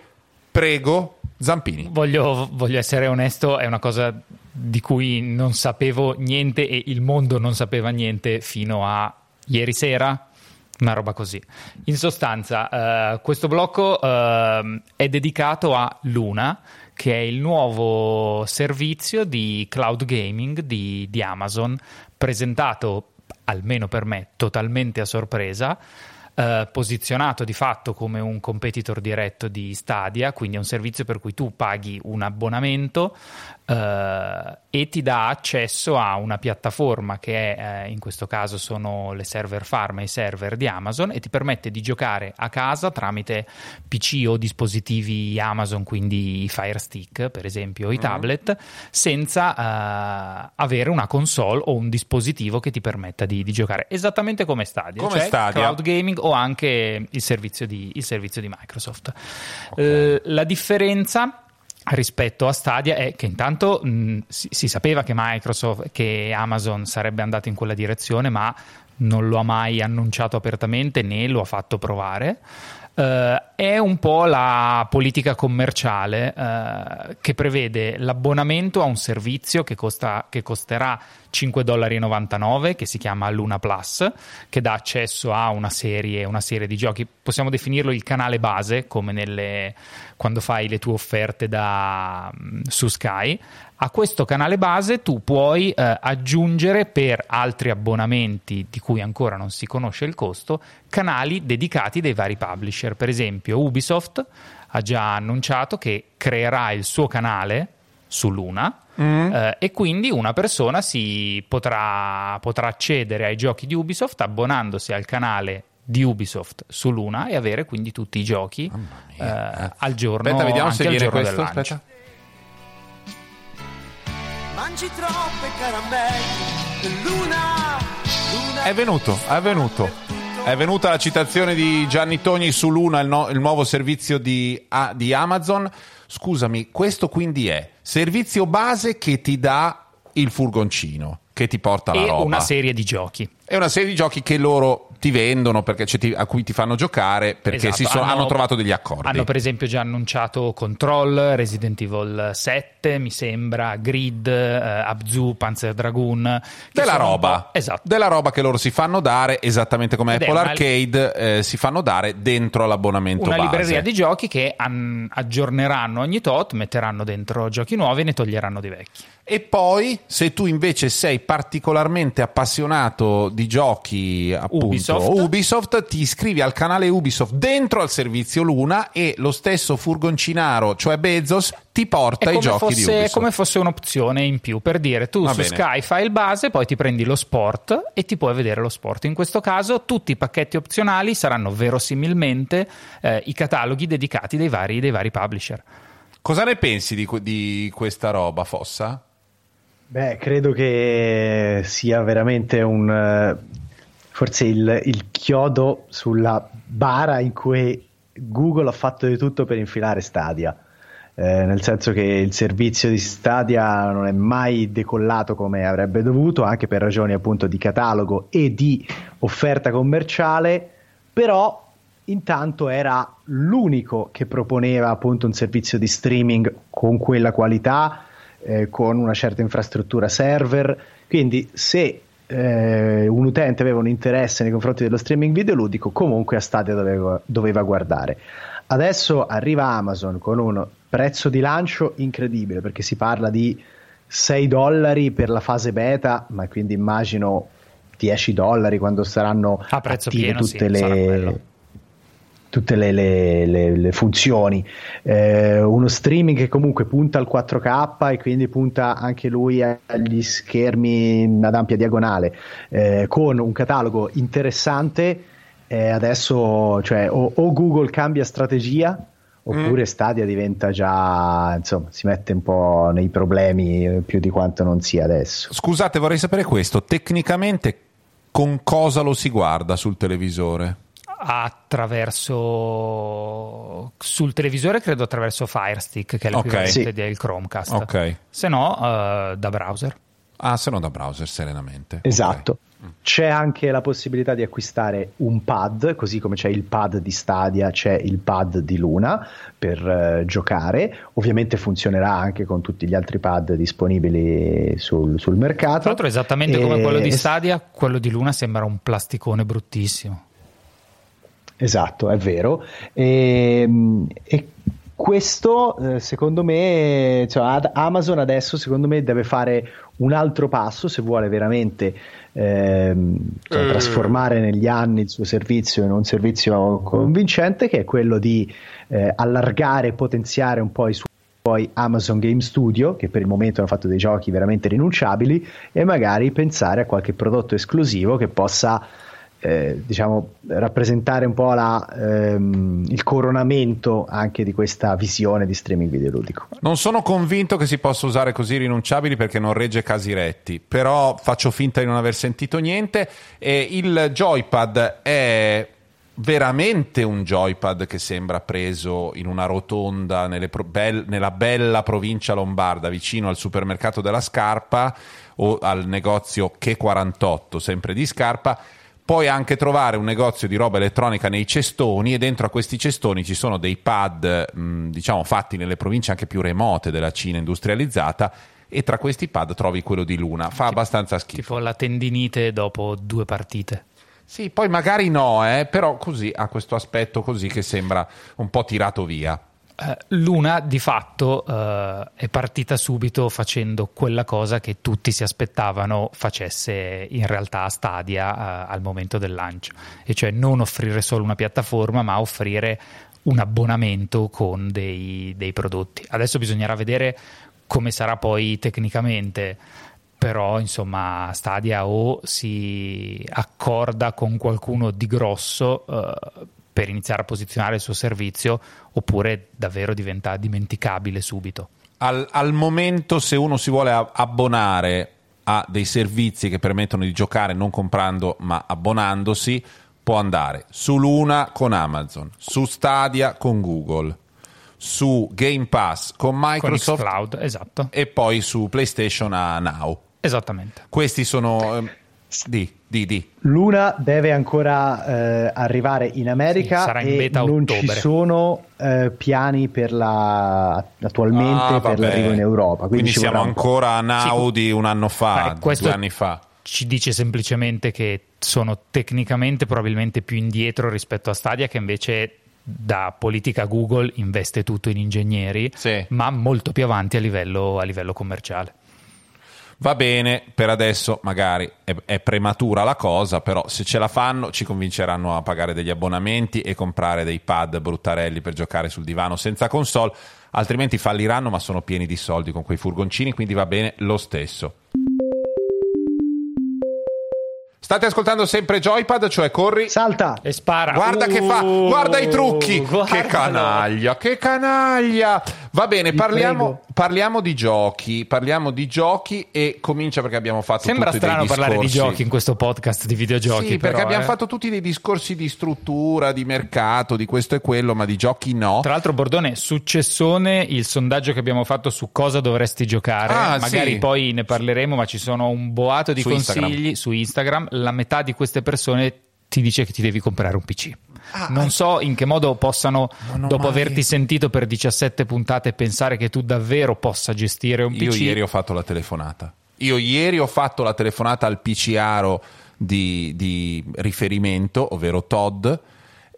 [SPEAKER 2] Prego, Zampini.
[SPEAKER 3] Voglio, voglio, essere onesto, è una cosa di cui non sapevo niente e il mondo non sapeva niente fino a ieri sera. Una roba così. In sostanza, uh, questo blocco uh, è dedicato a Luna, che è il nuovo servizio di cloud gaming di, di Amazon, presentato, almeno per me, totalmente a sorpresa eh, posizionato di fatto come un competitor diretto di Stadia, quindi è un servizio per cui tu paghi un abbonamento eh, e ti dà accesso a una piattaforma che è, eh, in questo caso sono le server farm e i server di Amazon e ti permette di giocare a casa tramite PC o dispositivi Amazon, quindi i Fire Stick per esempio, o i mm. tablet, senza eh, avere una console o un dispositivo che ti permetta di, di giocare esattamente come Stadia,
[SPEAKER 2] come
[SPEAKER 3] cioè
[SPEAKER 2] Stadia.
[SPEAKER 3] cloud gaming o anche il servizio di, il servizio di Microsoft. Okay. Eh, la differenza rispetto a Stadia è che intanto mh, si, si, sapeva che Microsoft, che Amazon sarebbe andato in quella direzione, ma non lo ha mai annunciato apertamente né lo ha fatto provare. Uh, è un po' la politica commerciale uh, che prevede l'abbonamento a un servizio che, costa, che costerà 5,99 dollari che si chiama Luna Plus, che dà accesso a una serie, una serie di giochi. Possiamo definirlo il canale base, come nelle, quando fai le tue offerte da, mm, su Sky a questo canale base tu puoi eh, aggiungere per altri abbonamenti di cui ancora non si conosce il costo canali dedicati dai vari publisher. Per esempio Ubisoft ha già annunciato che creerà il suo canale su Luna mm. eh, e quindi una persona si potrà, potrà accedere ai giochi di Ubisoft abbonandosi al canale di Ubisoft su Luna e avere quindi tutti i giochi eh, al giorno
[SPEAKER 2] Aspetta, vediamo se viene
[SPEAKER 3] questo.
[SPEAKER 2] Aspetta. Mangi troppe caramelle, luna, luna. È venuto, è venuto. È venuta la citazione di Gianni Togni su Luna, il, no, il nuovo servizio di, a, di Amazon. Scusami, questo quindi è servizio base che ti dà il furgoncino, che ti porta la
[SPEAKER 3] e
[SPEAKER 2] roba.
[SPEAKER 3] una serie di giochi.
[SPEAKER 2] È una serie di giochi che loro ti vendono perché ti, a cui ti fanno giocare perché esatto. sono, hanno, hanno, trovato degli accordi.
[SPEAKER 3] Hanno per esempio già annunciato Control, Resident Evil 7, mi sembra, Grid, eh, Abzu, Panzer Dragoon.
[SPEAKER 2] Della roba.
[SPEAKER 3] Esatto.
[SPEAKER 2] Della roba che loro si fanno dare esattamente come Ed Apple Arcade eh, si fanno dare dentro l'abbonamento
[SPEAKER 3] una
[SPEAKER 2] base.
[SPEAKER 3] libreria di giochi che an- aggiorneranno ogni tot, metteranno dentro giochi nuovi e ne toglieranno di vecchi.
[SPEAKER 2] E poi, se tu invece sei particolarmente appassionato di giochi appunto Ubisoft. Ubisoft, ti iscrivi al canale Ubisoft dentro al servizio Luna e lo stesso furgoncinaro, cioè Bezos, ti porta i giochi
[SPEAKER 3] fosse,
[SPEAKER 2] di Ubisoft.
[SPEAKER 3] È come fosse un'opzione in più per dire tu Va su bene. Sky fai il base, poi ti prendi lo sport e ti puoi vedere lo sport. In questo caso tutti i pacchetti opzionali saranno verosimilmente eh, i cataloghi dedicati dei vari, dei vari publisher.
[SPEAKER 2] Cosa ne pensi di, di questa roba, Fossa?
[SPEAKER 4] Beh, credo che sia veramente un forse il, il chiodo sulla bara in cui Google ha fatto di tutto per infilare Stadia. Eh, nel senso che il servizio di Stadia non è mai decollato come avrebbe dovuto, anche per ragioni appunto di catalogo e di offerta commerciale, però intanto era l'unico che proponeva appunto un servizio di streaming con quella qualità eh, con una certa infrastruttura server. Quindi, se eh, un utente aveva un interesse nei confronti dello streaming videoludico, comunque a Stadia doveva, doveva guardare. Adesso arriva Amazon con un prezzo di lancio incredibile perché si parla di 6 dollari per la fase beta, ma quindi immagino 10 dollari quando saranno
[SPEAKER 3] a prezzo
[SPEAKER 4] attive
[SPEAKER 3] pieno,
[SPEAKER 4] tutte
[SPEAKER 3] sì,
[SPEAKER 4] le tutte le, le, le, le funzioni. Eh, uno streaming che comunque punta al 4K e quindi punta anche lui agli schermi ad ampia diagonale, eh, con un catalogo interessante. Eh, adesso cioè, o, o, Google cambia strategia oppure mm. Stadia diventa già insomma si mette un po' nei problemi più di quanto non sia adesso.
[SPEAKER 2] Scusate, vorrei sapere questo: tecnicamente con cosa lo si guarda sul televisore?
[SPEAKER 3] Attraverso sul televisore credo attraverso Firestick che è l'equivalente okay. del Chromecast
[SPEAKER 2] okay.
[SPEAKER 3] se no uh, da browser
[SPEAKER 2] ah se no da browser serenamente
[SPEAKER 4] esatto okay. C'è anche la possibilità di acquistare un pad, così come c'è il pad di Stadia, c'è il pad di Luna per uh, giocare. Ovviamente funzionerà anche con tutti gli altri pad disponibili sul, sul mercato. Tra
[SPEAKER 3] l'altro, esattamente e... come quello di Stadia, quello di Luna sembra un plasticone bruttissimo.
[SPEAKER 4] Esatto, è vero. E, ehm, e questo, eh, secondo me, cioè Amazon adesso, secondo me, deve fare un altro passo se vuole veramente ehm, cioè, eh. trasformare negli anni il suo servizio in un servizio convincente che è quello di eh, allargare e potenziare un po' i suoi Amazon Game Studio che per il momento hanno fatto dei giochi veramente rinunciabili e magari pensare a qualche prodotto esclusivo che possa eh, diciamo, rappresentare un po' la, ehm, il coronamento anche di questa visione di streaming videoludico.
[SPEAKER 2] Non sono convinto che si possa usare così rinunciabili perché non regge Casiretti, però faccio finta di non aver sentito niente e il joypad è veramente un joypad che sembra preso in una rotonda pro- be- nella bella provincia lombarda vicino al supermercato della Scarpa o al negozio Che 48 sempre di Scarpa puoi anche trovare un negozio di roba elettronica nei cestoni e dentro a questi cestoni ci sono dei pad, mh, diciamo, fatti nelle province anche più remote della Cina industrializzata e tra questi pad trovi quello di Luna. Fa tipo, abbastanza schifo.
[SPEAKER 3] Tipo la tendinite dopo due partite.
[SPEAKER 2] Sì, poi magari no, eh, però così ha questo aspetto così che sembra un po' tirato via.
[SPEAKER 3] Uh, Luna di fatto uh, è partita subito facendo quella cosa che tutti si aspettavano facesse in realtà Stadia uh, al momento del lancio, e cioè non offrire solo una piattaforma, ma offrire un abbonamento con dei, dei prodotti. Adesso bisognerà vedere come sarà poi tecnicamente però insomma Stadia o si accorda con qualcuno di grosso uh, per iniziare a posizionare il suo servizio oppure davvero diventa dimenticabile subito.
[SPEAKER 2] Al, al momento se uno si vuole abbonare a dei servizi che permettono di giocare non comprando ma abbonandosi, può andare su Luna con Amazon, su Stadia con Google, su Game Pass con Microsoft
[SPEAKER 3] con Cloud, esatto.
[SPEAKER 2] e poi su PlayStation a Now.
[SPEAKER 3] Esattamente.
[SPEAKER 2] Questi sono... Eh, di, di, di.
[SPEAKER 4] Luna deve ancora eh, arrivare in America sì, in e non ottobre. ci sono eh, piani per la, attualmente ah, per l'arrivo in Europa.
[SPEAKER 2] Quindi, quindi siamo ancora a now sì. di un anno fa, eh, due anni fa.
[SPEAKER 3] Ci dice semplicemente che sono tecnicamente probabilmente più indietro rispetto a Stadia che invece da politica Google investe tutto in ingegneri, sì. ma molto più avanti a livello, a livello commerciale.
[SPEAKER 2] Va bene, per adesso magari è, è, prematura la cosa, però se ce la fanno ci convinceranno a pagare degli abbonamenti e comprare dei pad bruttarelli per giocare sul divano senza console, altrimenti falliranno ma sono pieni di soldi con quei furgoncini, quindi va bene lo stesso. State ascoltando sempre Joypad, cioè corri,
[SPEAKER 4] salta
[SPEAKER 3] e spara.
[SPEAKER 2] Guarda uh, che fa, guarda i trucchi. Guardalo. Che canaglia, che canaglia. Va bene, parliamo, parliamo, di giochi, parliamo di giochi e comincia perché abbiamo fatto
[SPEAKER 3] Sembra strano parlare di giochi in questo podcast di videogiochi.
[SPEAKER 2] Sì,
[SPEAKER 3] però,
[SPEAKER 2] perché abbiamo
[SPEAKER 3] eh.
[SPEAKER 2] fatto tutti dei discorsi di struttura, di mercato, di questo e quello, ma di giochi no.
[SPEAKER 3] Tra l'altro, Bordone, successone il sondaggio che abbiamo fatto su cosa dovresti giocare. Ah, Magari sì. poi ne parleremo, ma ci sono un boato di su consigli Instagram. su Instagram. La metà di queste persone ti dice che ti devi comprare un PC. Ah, non so in che modo possano, dopo mai... averti sentito per 17 puntate, pensare che tu davvero possa gestire un
[SPEAKER 2] Io
[SPEAKER 3] PC.
[SPEAKER 2] Io ieri ho fatto la telefonata. Io ieri ho fatto la telefonata al PCaro di, di riferimento, ovvero Todd,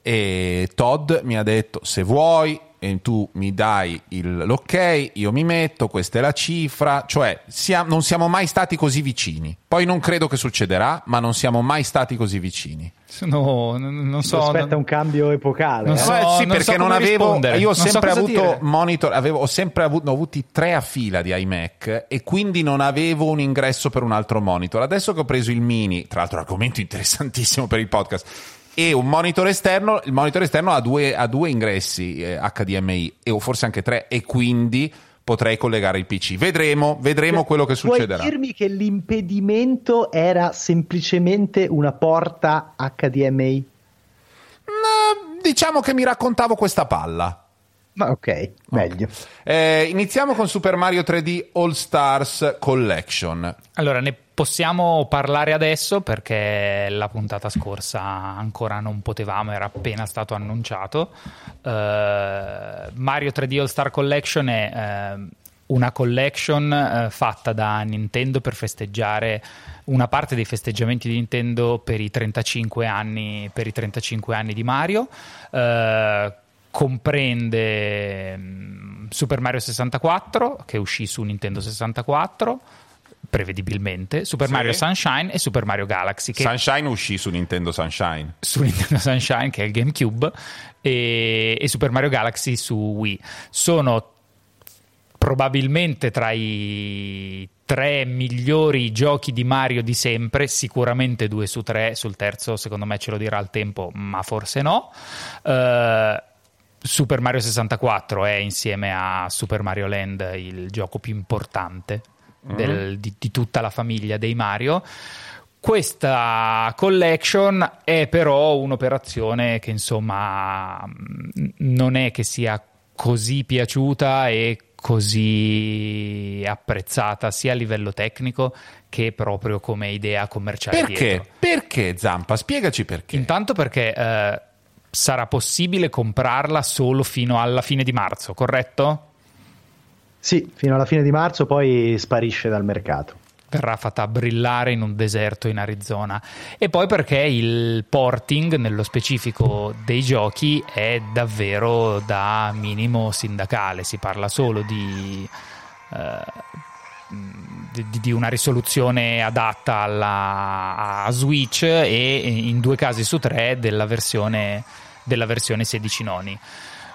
[SPEAKER 2] e Todd mi ha detto se vuoi tu mi dai il, l'ok, io mi metto, questa è la cifra, cioè sia, non siamo mai stati così vicini. Poi non credo che succederà, ma non siamo mai stati così vicini.
[SPEAKER 3] No, non so.
[SPEAKER 4] Aspetta non... un cambio epocale.
[SPEAKER 3] Non
[SPEAKER 4] eh?
[SPEAKER 3] so,
[SPEAKER 2] eh, sì,
[SPEAKER 3] non
[SPEAKER 2] perché
[SPEAKER 3] so
[SPEAKER 2] non avevo.
[SPEAKER 3] Rispondere.
[SPEAKER 2] Io ho
[SPEAKER 3] non
[SPEAKER 2] sempre
[SPEAKER 3] so
[SPEAKER 2] avuto
[SPEAKER 3] dire.
[SPEAKER 2] monitor, avevo, ho sempre avuto, ho avuti tre a fila di iMac e quindi non avevo un ingresso per un altro monitor. Adesso che ho preso il mini, tra l'altro, argomento *laughs* interessantissimo per il podcast e un monitor esterno, il monitor esterno ha due, ha due ingressi eh, HDMI e, o forse anche tre e quindi potrei collegare il PC. Vedremo, vedremo cioè, quello che succederà.
[SPEAKER 4] Puoi dirmi che l'impedimento era semplicemente una porta HDMI?
[SPEAKER 2] No, diciamo che mi raccontavo questa palla.
[SPEAKER 4] Ma ok, meglio.
[SPEAKER 2] Okay. Eh, iniziamo con Super Mario 3D All Stars Collection.
[SPEAKER 3] Allora, ne possiamo parlare adesso perché la puntata scorsa ancora non potevamo, era appena stato annunciato. Uh, Mario 3D All Star Collection è uh, una collection uh, fatta da Nintendo per festeggiare una parte dei festeggiamenti di Nintendo per i 35 anni, i 35 anni di Mario. comprende um, Super Mario 64 che uscì su Nintendo 64 prevedibilmente, Super
[SPEAKER 2] Sì.
[SPEAKER 3] Mario Sunshine e Super Mario Galaxy. Che
[SPEAKER 2] Sunshine uscì su Nintendo Sunshine.
[SPEAKER 3] su Nintendo Sunshine, che è il GameCube, e, e Super Mario Galaxy su Wii. Sono probabilmente tra i tre migliori giochi di Mario di sempre, sicuramente due su tre, sul terzo secondo me ce lo dirà il tempo, ma forse no. Eh, Super Mario 64 è insieme a Super Mario Land il gioco più importante del- di, di tutta la famiglia dei Mario. Questa collection è però un'operazione che insomma mh, non è che sia così piaciuta e così apprezzata sia a livello tecnico che proprio come idea commerciale.
[SPEAKER 2] Perché?
[SPEAKER 3] dietro.
[SPEAKER 2] Perché Zampa? Spiegaci perché.
[SPEAKER 3] Intanto perché eh, sarà possibile comprarla solo fino alla fine di marzo, corretto?
[SPEAKER 4] Sì, fino alla fine di marzo poi sparisce dal mercato.
[SPEAKER 3] verrà fatta brillare in un deserto in Arizona e poi perché il porting nello specifico dei giochi è davvero da minimo sindacale si parla solo di eh, di, di una risoluzione adatta alla, a Switch e in due casi su tre della versione, della versione 16 noni.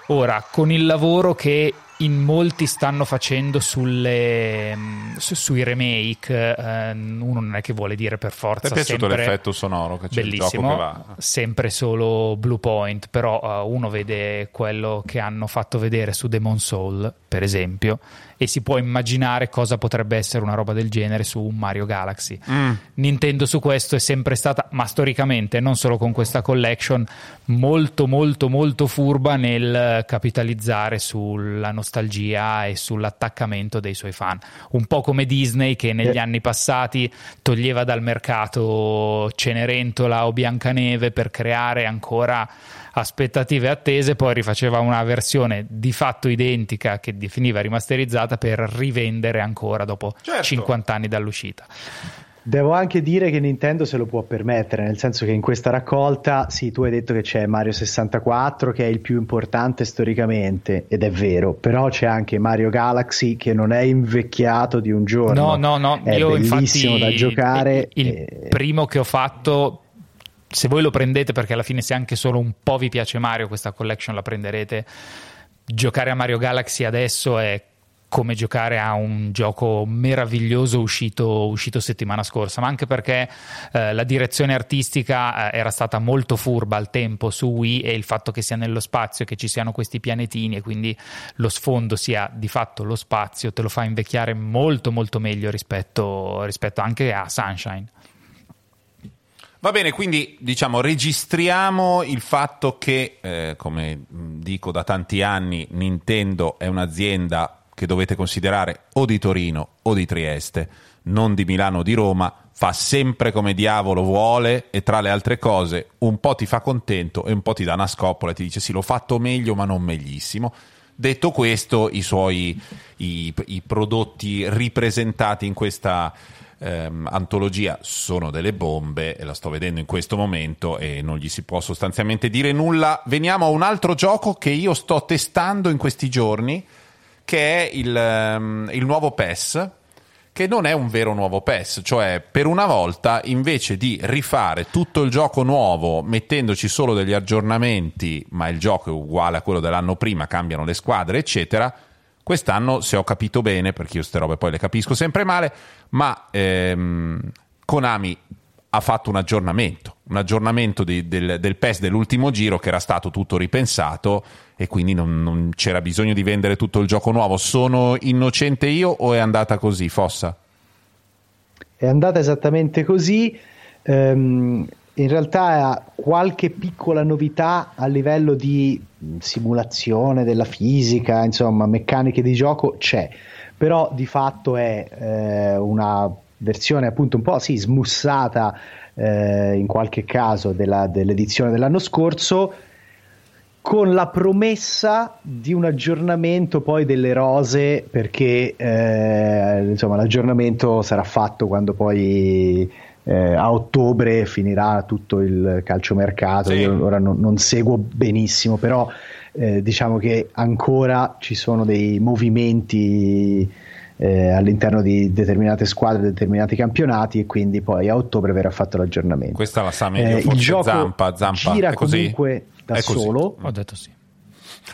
[SPEAKER 3] Ora, con il lavoro che in molti stanno facendo sulle, mm, su- sui remake, eh, uno non è che vuole dire per forza
[SPEAKER 2] Ti è piaciuto l'effetto sonoro che c'è
[SPEAKER 3] Bellissimo,
[SPEAKER 2] che va?
[SPEAKER 3] sempre solo Blue Point, però eh, uno vede quello che hanno fatto vedere su Demon Soul, per esempio, e si può immaginare cosa potrebbe essere una roba del genere su un Mario Galaxy.
[SPEAKER 2] Mm.
[SPEAKER 3] Nintendo su questo è sempre stata, ma storicamente, non solo con questa collection, molto molto molto furba nel capitalizzare sulla nostalgia e sull'attaccamento dei suoi fan. Un po' come Disney che negli
[SPEAKER 4] Eh.
[SPEAKER 3] anni passati toglieva dal mercato Cenerentola o Biancaneve per creare ancora aspettative attese, poi rifaceva una versione di fatto identica che definiva rimasterizzata per rivendere ancora dopo
[SPEAKER 2] Certo.
[SPEAKER 3] 50 anni dall'uscita.
[SPEAKER 4] Devo anche dire che Nintendo se lo può permettere, nel senso che in questa raccolta, sì, tu hai detto che c'è Mario 64 che è il più importante storicamente, ed è vero, però c'è anche Mario Galaxy che non è invecchiato di un giorno.
[SPEAKER 3] No, no, no,
[SPEAKER 4] è
[SPEAKER 3] io
[SPEAKER 4] bellissimo
[SPEAKER 3] infatti
[SPEAKER 4] da giocare.
[SPEAKER 3] il
[SPEAKER 4] e-
[SPEAKER 3] primo che ho fatto se voi lo prendete perché alla fine se anche solo un po' vi piace Mario questa collection la prenderete giocare a Mario Galaxy adesso è come giocare a un gioco meraviglioso uscito, uscito settimana scorsa, ma anche perché eh, la direzione artistica eh, era stata molto furba al tempo su Wii e il fatto che sia nello spazio, che ci siano questi pianetini e quindi lo sfondo sia di fatto lo spazio, te lo fa invecchiare molto molto meglio rispetto, rispetto anche a Sunshine.
[SPEAKER 2] Va bene, quindi diciamo registriamo il fatto che, eh, come dico da tanti anni, Nintendo è un'azienda che dovete considerare o di Torino o di Trieste, non di Milano o di Roma, fa sempre come diavolo vuole e tra le altre cose un po' ti fa contento e un po' ti dà una scoppola e ti dice sì l'ho fatto meglio ma non meglissimo. Detto questo, i suoi i, i prodotti ripresentati in questa ehm, antologia sono delle bombe la sto vedendo in questo momento e non gli si può sostanzialmente dire nulla. Veniamo a un altro gioco che io sto testando in questi giorni, che è il, ehm, il nuovo PES, che non è un vero nuovo PES, cioè per una volta invece di rifare tutto il gioco nuovo mettendoci solo degli aggiornamenti, ma il gioco è uguale a quello dell'anno prima, cambiano le squadre, eccetera. Quest'anno, se ho capito bene, perché io queste robe poi le capisco sempre male, ma ehm, Konami ha fatto un aggiornamento, un aggiornamento di- del, del PES dell'ultimo giro che era stato tutto ripensato e quindi non, non c'era bisogno di vendere tutto il gioco nuovo. Sono innocente io o è andata così, Fossa?
[SPEAKER 4] È andata esattamente così. Ehm, in realtà qualche piccola novità a livello di simulazione della fisica, insomma, meccaniche di gioco c'è, però di fatto è eh, una versione appunto un po' sì, smussata eh, in qualche caso della- dell'edizione dell'anno scorso con la promessa di un aggiornamento poi delle rose perché eh, insomma l'aggiornamento sarà fatto quando poi eh, a ottobre finirà tutto il calciomercato
[SPEAKER 2] Sì.
[SPEAKER 4] io ora non, non seguo benissimo però eh, diciamo che ancora ci sono dei movimenti eh, all'interno di determinate squadre, determinati campionati e quindi poi a ottobre verrà fatto l'aggiornamento.
[SPEAKER 2] Questa la sa meglio, eh, il gioco Zampa, Zampa.
[SPEAKER 4] gira comunque da
[SPEAKER 3] è
[SPEAKER 4] solo.
[SPEAKER 3] Ho detto sì.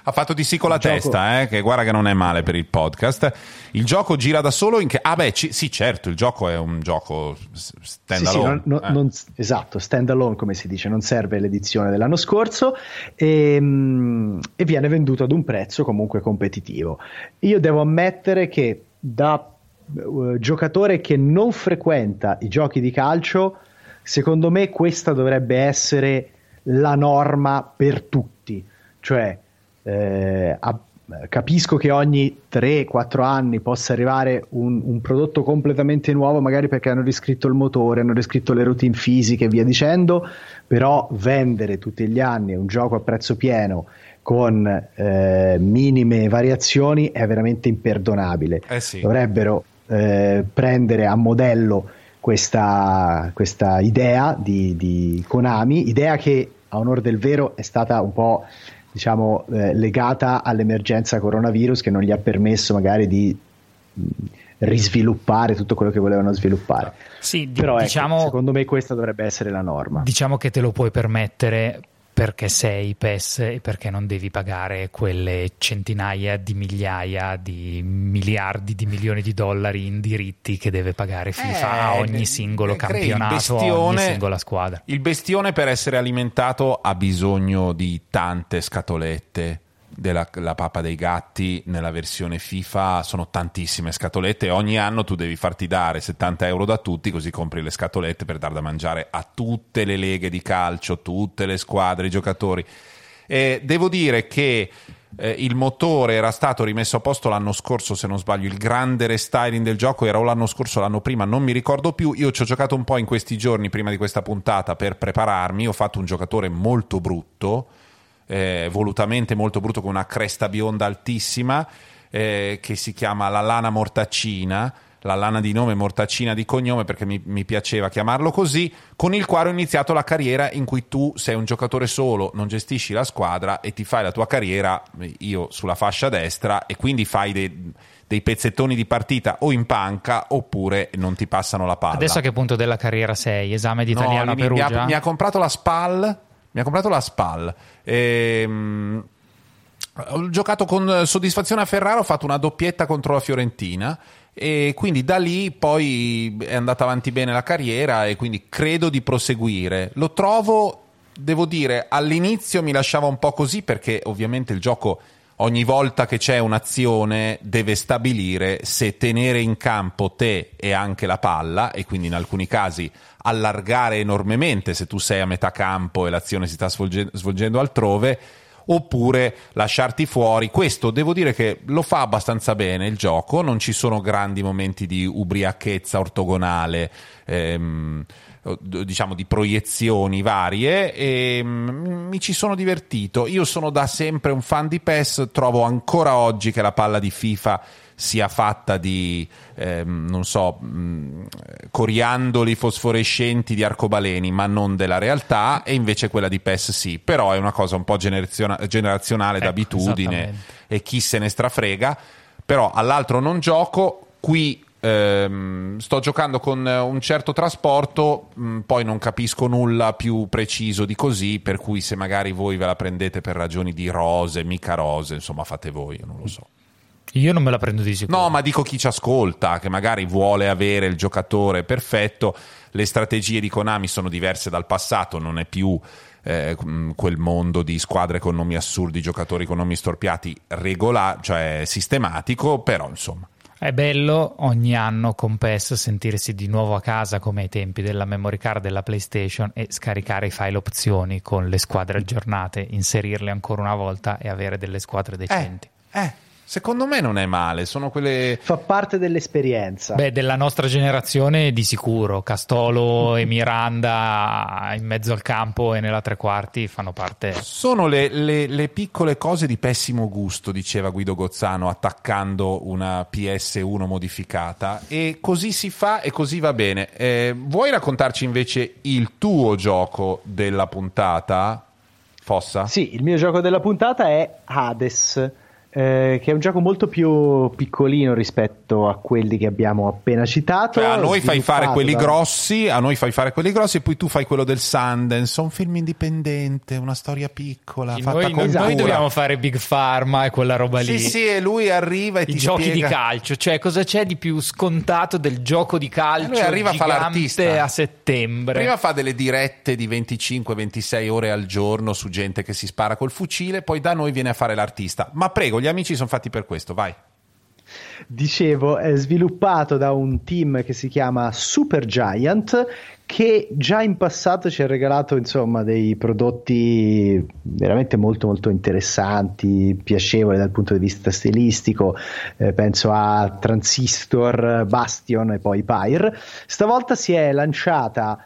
[SPEAKER 2] Ha fatto di sì con la il testa, gioco... eh, che guarda che non è male per il podcast. Il gioco gira da solo in che... Ah beh, ci... sì certo, il gioco è un gioco stand alone. Sì, sì, non,
[SPEAKER 4] eh. non, esatto, stand alone come si dice, non serve l'edizione dell'anno scorso e, mm, e viene venduto ad un prezzo comunque competitivo. Io devo ammettere che da uh, giocatore che non frequenta i giochi di calcio, secondo me questa dovrebbe essere la norma per tutti. Cioè, eh, a, capisco che ogni 3-4 anni possa arrivare un, un, prodotto completamente nuovo, magari perché hanno riscritto il motore, hanno riscritto le routine fisiche e via dicendo, però vendere tutti gli anni un gioco a prezzo pieno con eh, minime variazioni è veramente imperdonabile.
[SPEAKER 2] Eh sì.
[SPEAKER 4] Dovrebbero eh, prendere a modello questa, questa idea di, di, Konami, idea che a onore del vero è stata un po' diciamo, eh, legata all'emergenza coronavirus che non gli ha permesso magari di mh, risviluppare tutto quello che volevano sviluppare.
[SPEAKER 3] Sì,
[SPEAKER 4] Però ecco,
[SPEAKER 3] diciamo,
[SPEAKER 4] secondo me questa dovrebbe essere la norma.
[SPEAKER 3] Diciamo che te lo puoi permettere perché sei PES e perché non devi pagare quelle centinaia di migliaia di miliardi di milioni di dollari in diritti che deve pagare FIFA eh, a ogni singolo campionato, bestione, a ogni singola squadra.
[SPEAKER 2] Il bestione per essere alimentato ha bisogno di tante scatolette della la pappa dei gatti nella versione FIFA sono tantissime scatolette ogni anno tu devi farti dare 70 euro da tutti così compri le scatolette per dar da mangiare a tutte le leghe di calcio, tutte le squadre, i giocatori. E devo dire che eh, il motore era stato rimesso a posto l'anno scorso, se non sbaglio, il grande restyling del gioco era o l'anno scorso o l'anno prima, non mi ricordo più. Io ci ho giocato un po' in questi giorni prima di questa puntata per prepararmi, ho fatto un giocatore molto brutto eh, volutamente molto brutto con una cresta bionda altissima eh, che si chiama la lana mortaccina la lana di nome mortaccina di cognome perché mi, mi, piaceva chiamarlo così, con il quale ho iniziato la carriera in cui tu sei un giocatore solo, non gestisci la squadra e ti fai la tua carriera, io sulla fascia destra, e quindi fai dei, dei pezzettoni di partita o in panca oppure non ti passano la palla.
[SPEAKER 3] Adesso a che punto della carriera sei? Esame di italiano no, a Perugia?
[SPEAKER 2] Mi ha, mi ha comprato la SPAL mi ha comprato la SPAL. E, um, ho giocato con soddisfazione a Ferrara, ho fatto una doppietta contro la Fiorentina e quindi da lì poi è andata avanti bene la carriera e quindi credo di proseguire. Lo trovo, devo dire, all'inizio mi lasciava un po' così perché ovviamente il gioco ogni volta che c'è un'azione deve stabilire se tenere in campo te e anche la palla e quindi in alcuni casi allargare enormemente se tu sei a metà campo e l'azione si sta svolge- svolgendo altrove oppure lasciarti fuori. Questo devo dire che lo fa abbastanza bene il gioco, non ci sono grandi momenti di ubriachezza ortogonale. Ehm, diciamo di proiezioni varie e mm, mi ci sono divertito. Io sono da sempre un fan di PES, trovo ancora oggi che la palla di FIFA sia fatta di, ehm, non so, mh, coriandoli fosforescenti di arcobaleni, ma non della realtà, e invece quella di PES sì, però è una cosa un po' generazio- generazionale ecco, d'abitudine e chi se ne strafrega, però all'altro non gioco, qui ehm, sto giocando con un certo trasporto, mh, mm, poi non capisco nulla più preciso di così, per cui se magari voi ve la prendete per ragioni di rose, mica rose, insomma fate voi, io non lo so.
[SPEAKER 3] Io non me la prendo di sicuro.
[SPEAKER 2] No, ma dico chi ci ascolta, che magari vuole avere il giocatore perfetto. Le strategie di Konami sono diverse dal passato, non è più eh, quel mondo di squadre con nomi assurdi, giocatori con nomi storpiati, regola, cioè sistematico, però insomma.
[SPEAKER 3] È bello ogni anno con PES sentirsi di nuovo a casa come ai tempi della memory card della PlayStation e scaricare i file opzioni con le squadre aggiornate, inserirle ancora una volta e avere delle squadre decenti.
[SPEAKER 2] Eh, eh. Secondo me non è male, sono quelle...
[SPEAKER 4] Fa parte dell'esperienza.
[SPEAKER 3] Beh, della nostra generazione di sicuro. Castolo *laughs* e Miranda in mezzo al campo e nella tre quarti fanno parte...
[SPEAKER 2] Sono le, le, le piccole cose di pessimo gusto, diceva Guido Gozzano, attaccando una PS1 modificata. E così si fa e così va bene. Eh, vuoi raccontarci invece il tuo gioco della puntata, Fossa?
[SPEAKER 4] Sì, il mio gioco della puntata è Hades eh, che è un gioco molto più piccolino rispetto a quelli che abbiamo appena citato.
[SPEAKER 2] Cioè, a noi fai fare quelli
[SPEAKER 4] da...
[SPEAKER 2] grossi, a noi fai fare quelli grossi e poi tu fai quello del Sundance, un film indipendente, una storia piccola, fatta
[SPEAKER 3] noi,
[SPEAKER 2] con
[SPEAKER 3] noi
[SPEAKER 2] cura.
[SPEAKER 3] dobbiamo fare Big Pharma e quella roba lì.
[SPEAKER 2] Sì, sì, e lui arriva e
[SPEAKER 3] I
[SPEAKER 2] ti
[SPEAKER 3] giochi
[SPEAKER 2] spiega...
[SPEAKER 3] di calcio, cioè cosa c'è di più scontato del gioco di calcio
[SPEAKER 2] lui arriva a fa
[SPEAKER 3] gigante
[SPEAKER 2] l'artista.
[SPEAKER 3] a settembre?
[SPEAKER 2] Prima fa delle dirette di 25-26 ore al giorno su gente che si spara col fucile, poi da noi viene a fare l'artista. Ma prego, gli amici sono fatti per questo, vai.
[SPEAKER 4] Dicevo, è sviluppato da un team che si chiama Super Giant che già in passato ci ha regalato insomma dei prodotti veramente molto molto interessanti, piacevoli dal punto di vista stilistico, eh, penso a Transistor, Bastion e poi Pyre. Stavolta si è lanciata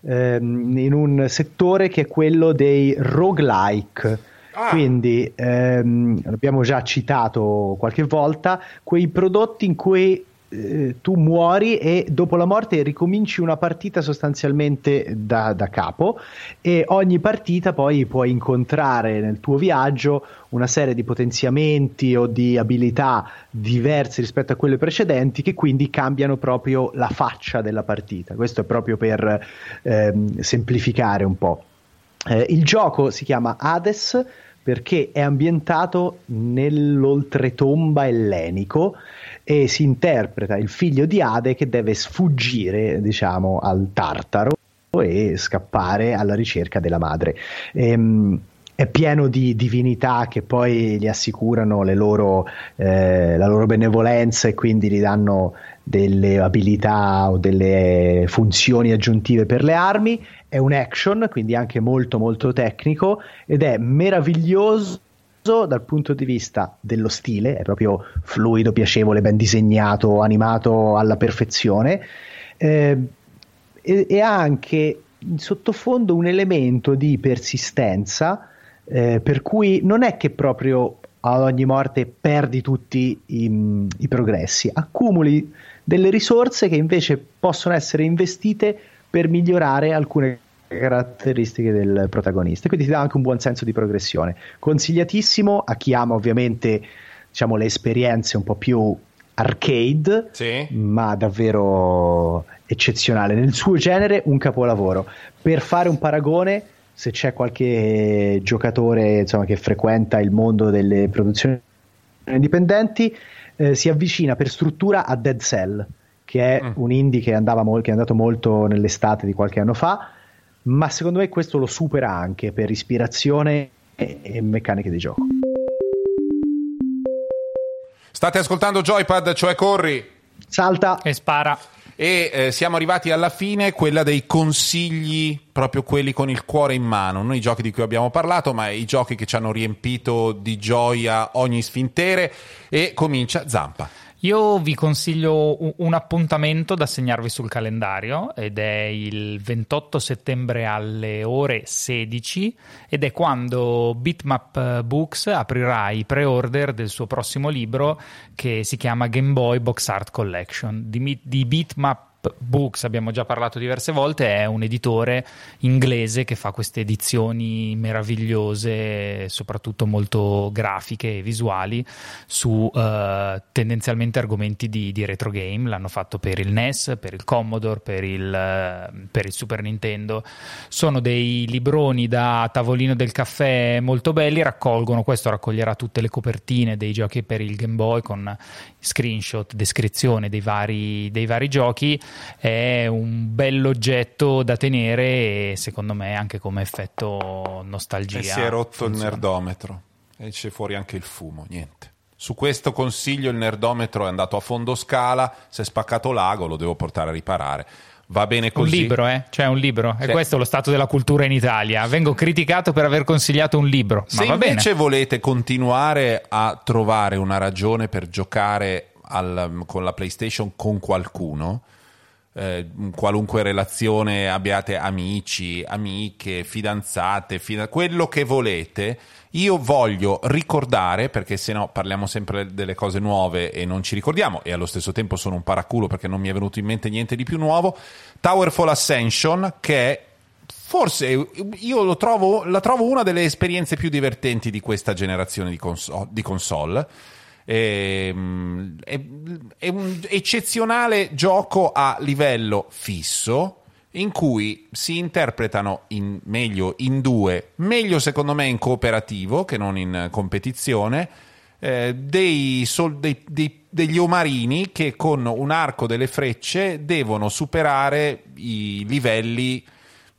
[SPEAKER 4] ehm, in un settore che è quello dei roguelike Ah. Quindi ehm, l'abbiamo già citato qualche volta, quei prodotti in cui eh, tu muori e dopo la morte ricominci una partita sostanzialmente da, da, capo e ogni partita poi puoi incontrare nel tuo viaggio una serie di potenziamenti o di abilità diverse rispetto a quelle precedenti che quindi cambiano proprio la faccia della partita. Questo è proprio per ehm, semplificare un po'. Eh, il gioco si chiama Hades perché è ambientato nell'oltretomba ellenico e si interpreta il figlio di Ade che deve sfuggire, diciamo, al Tartaro e scappare alla ricerca della madre. Ehm, è pieno di divinità che poi gli assicurano loro, eh, la loro benevolenza e quindi gli danno delle abilità o delle funzioni aggiuntive per le armi. È un action, quindi anche molto molto tecnico ed è meraviglioso dal punto di vista dello stile, è proprio fluido, piacevole, ben disegnato, animato alla perfezione eh, e, e, ha anche in sottofondo un elemento di persistenza eh, per cui non è che proprio ad ogni morte perdi tutti i, i progressi, accumuli delle risorse che invece possono essere investite per migliorare alcune caratteristiche del protagonista. Quindi ti dà anche un buon senso di progressione. Consigliatissimo a chi ama ovviamente diciamo le esperienze un po' più arcade
[SPEAKER 2] sì.
[SPEAKER 4] ma davvero eccezionale. Nel suo genere un capolavoro. Per fare un paragone se c'è qualche giocatore insomma, che frequenta il mondo delle produzioni indipendenti, eh, si avvicina per struttura a Dead Cell, che è mm. un indie che, mo- che è andato molto nell'estate di qualche anno fa, ma secondo me questo lo supera anche per ispirazione e, e meccaniche di gioco.
[SPEAKER 2] State ascoltando Joypad, cioè corri.
[SPEAKER 4] Salta
[SPEAKER 3] e spara
[SPEAKER 2] e eh, siamo arrivati alla fine, quella dei consigli, proprio quelli con il cuore in mano, non i giochi di cui abbiamo parlato, ma i giochi che ci hanno riempito di gioia ogni sfintere e comincia Zampa.
[SPEAKER 3] Io vi consiglio un appuntamento da segnarvi sul calendario ed è il 28 settembre alle ore 16 ed è quando Bitmap Books aprirà i pre-order del suo prossimo libro che si chiama Game Boy Box Art Collection. Di, di Bitmap Books, abbiamo già parlato diverse volte, è un editore inglese che fa queste edizioni meravigliose, soprattutto molto grafiche e visuali, su uh, tendenzialmente argomenti di, di, retro game. L'hanno fatto per il NES, per il Commodore, per il, uh, per il Super Nintendo. Sono dei libroni da tavolino del caffè molto belli, raccolgono, questo raccoglierà tutte le copertine dei giochi per il Game Boy con screenshot, descrizione dei vari, dei vari giochi è un bell'oggetto da tenere e secondo me anche come effetto nostalgia. E
[SPEAKER 2] si è rotto funziona. il nerdometro e c'è fuori anche il fumo, niente. Su questo consiglio il nerdometro è andato a fondo scala, si è spaccato l'ago, lo devo portare a riparare. Va bene così.
[SPEAKER 3] Un libro, eh? Cioè un libro. Sì. E questo è lo stato della cultura in Italia. Vengo criticato per aver consigliato un libro.
[SPEAKER 2] Se invece
[SPEAKER 3] bene.
[SPEAKER 2] volete continuare a trovare una ragione per giocare al, con la PlayStation con qualcuno, eh, qualunque relazione abbiate amici, amiche, fidanzate, fida- quello che volete. Io voglio ricordare, perché se no parliamo sempre delle cose nuove e non ci ricordiamo, e allo stesso tempo sono un paraculo perché non mi è venuto in mente niente di più nuovo. Towerfall Ascension, che è forse io trovo, la trovo una delle esperienze più divertenti di questa generazione di, console. Di console. È, è, è un eccezionale gioco a livello fisso in cui si interpretano in, meglio in due, meglio secondo me in cooperativo che non in competizione, eh, dei, sol, dei, dei, degli omarini che con un arco delle frecce devono superare i livelli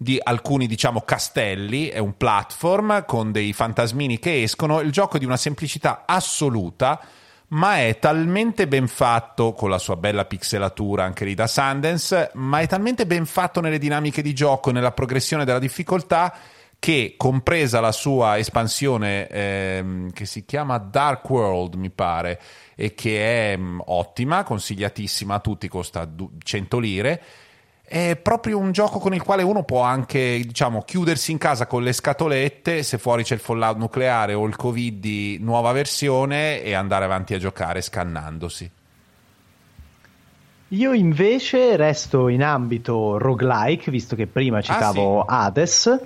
[SPEAKER 2] di alcuni diciamo castelli, è un platform con dei fantasmini che escono, il gioco è di una semplicità assoluta ma è talmente ben fatto con la sua bella pixelatura anche lì da Sundance, ma è talmente ben fatto nelle dinamiche di gioco, nella progressione della difficoltà che compresa la sua espansione ehm, che si chiama Dark World, mi pare, e che è mh, mm, ottima, consigliatissima a tutti, costa 100 lire è proprio un gioco con il quale uno può anche diciamo, chiudersi in casa con le scatolette se fuori c'è il fallout nucleare o il covid di nuova versione e andare avanti a giocare scannandosi.
[SPEAKER 4] Io invece resto in ambito roguelike, visto che prima citavo ah, sì. Hades,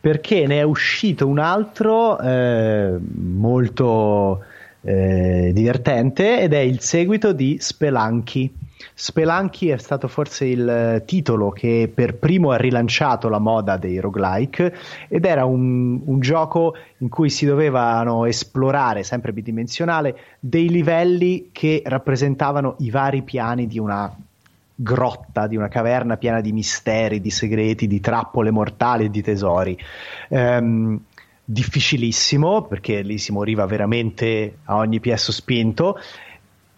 [SPEAKER 4] perché ne è uscito un altro eh, molto eh, divertente ed è il seguito di Spelunky Spelunky è stato forse il eh, titolo che per primo ha rilanciato la moda dei roguelike ed era un, un gioco in cui si dovevano esplorare, sempre bidimensionale, dei livelli che rappresentavano i vari piani di una grotta, di una caverna piena di misteri, di segreti, di trappole mortali e di tesori. Um, difficilissimo perché lì si moriva veramente a ogni piè sospinto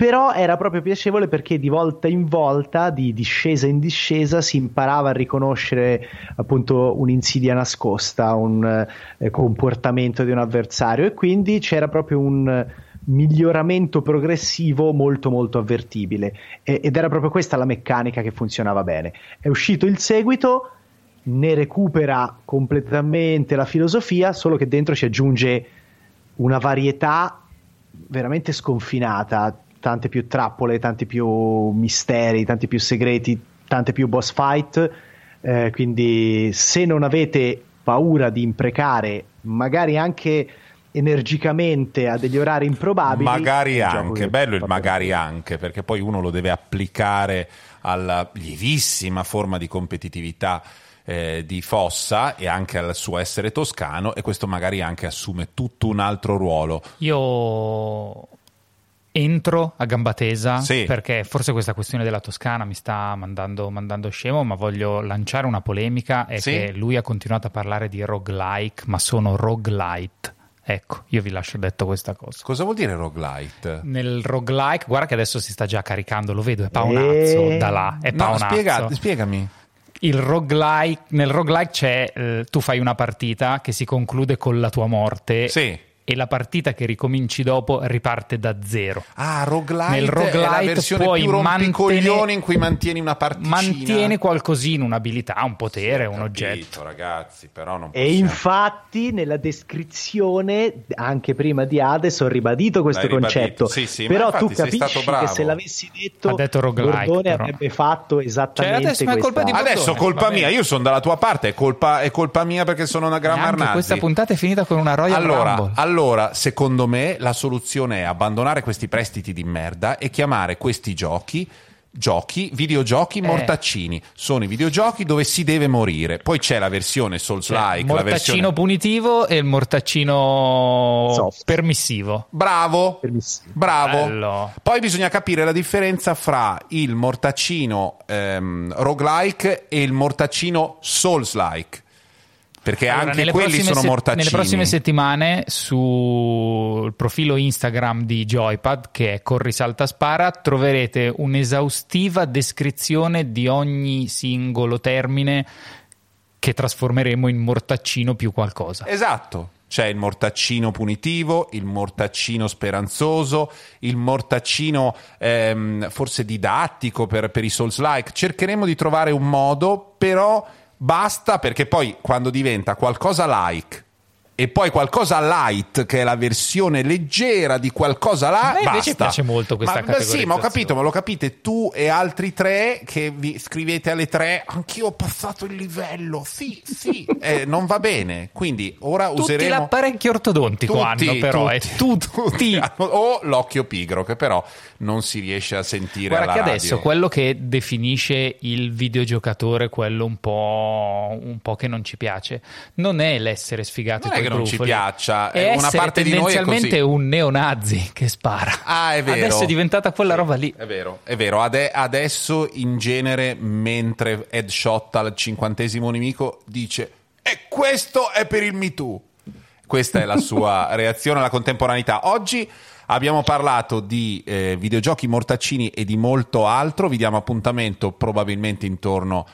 [SPEAKER 4] però era proprio piacevole perché di volta in volta, di discesa in discesa, si imparava a riconoscere appunto un'insidia nascosta, un eh, comportamento di un avversario. E quindi c'era proprio un miglioramento progressivo molto molto avvertibile. E, ed era proprio questa la meccanica che funzionava bene. È uscito il seguito, ne recupera completamente la filosofia, solo che dentro ci aggiunge una varietà veramente sconfinata tante più trappole, tanti più misteri, tanti più segreti, tante più boss fight. Eh, quindi se non avete paura di imprecare, magari anche energicamente a degli orari improbabili.
[SPEAKER 2] Magari anche, bello il magari bene. anche, perché poi uno lo deve applicare alla lievissima forma di competitività eh, di Fossa e anche al suo essere toscano e questo magari anche assume tutto un altro ruolo.
[SPEAKER 3] Io entro a gamba tesa sì. perché forse questa questione della Toscana mi sta mandando, mandando scemo, ma voglio lanciare una polemica. È sì. che lui ha continuato a parlare di roguelike, ma sono roguelite. Ecco, io vi lascio detto questa cosa.
[SPEAKER 2] Cosa vuol dire roguelite?
[SPEAKER 3] Nel roguelike, guarda che adesso si sta già caricando, lo vedo, è paonazzo e... da là, è paonazzo. No,
[SPEAKER 2] spiega, spiegami.
[SPEAKER 3] Il roguelike, nel roguelike c'è, eh, tu fai una partita che si conclude con la tua morte.
[SPEAKER 2] Sì
[SPEAKER 3] e la partita che ricominci dopo riparte da zero.
[SPEAKER 2] Ah, roguelite, Nel roguelite è la versione puoi più mantenere, in cui mantieni una particina.
[SPEAKER 3] Mantiene qualcosina, un'abilità, un potere, sì, un capito, oggetto.
[SPEAKER 2] ragazzi, però non
[SPEAKER 4] possiamo... E infatti nella descrizione, anche prima di Hades, ho ribadito questo L'hai concetto. Sì, sì, però tu capisci che se l'avessi detto,
[SPEAKER 3] ha detto
[SPEAKER 4] Bordone avrebbe fatto esattamente cioè,
[SPEAKER 3] adesso,
[SPEAKER 4] questa...
[SPEAKER 3] colpa di
[SPEAKER 2] Adesso colpa mia, io sono dalla tua parte, è colpa, è colpa mia perché sono una gran marnazzi.
[SPEAKER 3] Questa puntata è finita con una Royal
[SPEAKER 2] allora,
[SPEAKER 3] Rumble.
[SPEAKER 2] Allora, allora, secondo me, la soluzione è abbandonare questi prestiti di merda e chiamare questi giochi giochi, videogiochi eh. mortaccini. Sono i videogiochi dove si deve morire. Poi c'è la versione Souls-like. Cioè,
[SPEAKER 3] il mortaccino
[SPEAKER 2] versione...
[SPEAKER 3] punitivo e il mortaccino Soft. permissivo.
[SPEAKER 2] Bravo. Permissivo. Bravo. Bello. Poi bisogna capire la differenza fra il mortaccino ehm, roguelike e il mortaccino Souls-like. Perché allora, anche quelli sono se- mortaccini.
[SPEAKER 3] Nelle prossime settimane sul profilo Instagram di Joypad, che è Corri Salta Spara, troverete un'esaustiva descrizione di ogni singolo termine che trasformeremo in mortaccino più qualcosa.
[SPEAKER 2] Esatto. C'è il mortaccino punitivo, il mortaccino speranzoso, il mortaccino ehm, forse didattico per, per i Souls-like. Cercheremo di trovare un modo, però basta perché poi quando diventa qualcosa like e poi qualcosa light, che è la versione leggera di qualcosa là.
[SPEAKER 3] A me invece
[SPEAKER 2] basta.
[SPEAKER 3] piace molto questa
[SPEAKER 2] ma, ma Sì, ma ho
[SPEAKER 3] categorizzazione.
[SPEAKER 2] capito, ma lo capite tu e altri tre che vi scrivete alle tre. Anch'io ho passato il livello. Sì, sì. *laughs* Eh, non va bene. Quindi ora
[SPEAKER 3] Tutti
[SPEAKER 2] useremo.
[SPEAKER 3] l'apparecchio ortodontico
[SPEAKER 2] Tutti,
[SPEAKER 3] hanno però,
[SPEAKER 2] tutti,
[SPEAKER 3] è *laughs* tutti.
[SPEAKER 2] hanno- o l'occhio pigro, che però non si riesce a sentire
[SPEAKER 3] Guarda che
[SPEAKER 2] radio.
[SPEAKER 3] adesso quello che definisce il videogiocatore, quello un po', un po' che non ci piace, non è l'essere sfigato
[SPEAKER 2] Non
[SPEAKER 3] coi
[SPEAKER 2] non ci piaccia,
[SPEAKER 3] è
[SPEAKER 2] è una parte di noi è così.
[SPEAKER 3] un neonazi che spara.
[SPEAKER 2] Ah, è vero.
[SPEAKER 3] Adesso è diventata quella
[SPEAKER 2] Sì,
[SPEAKER 3] roba lì.
[SPEAKER 2] È vero, è vero. Ade- adesso in genere, mentre headshot al cinquantesimo nemico, dice e questo è per il Me Too. Questa è la sua *laughs* reazione alla contemporaneità. Oggi abbiamo parlato di eh, videogiochi mortaccini e di molto altro. Vi diamo appuntamento probabilmente intorno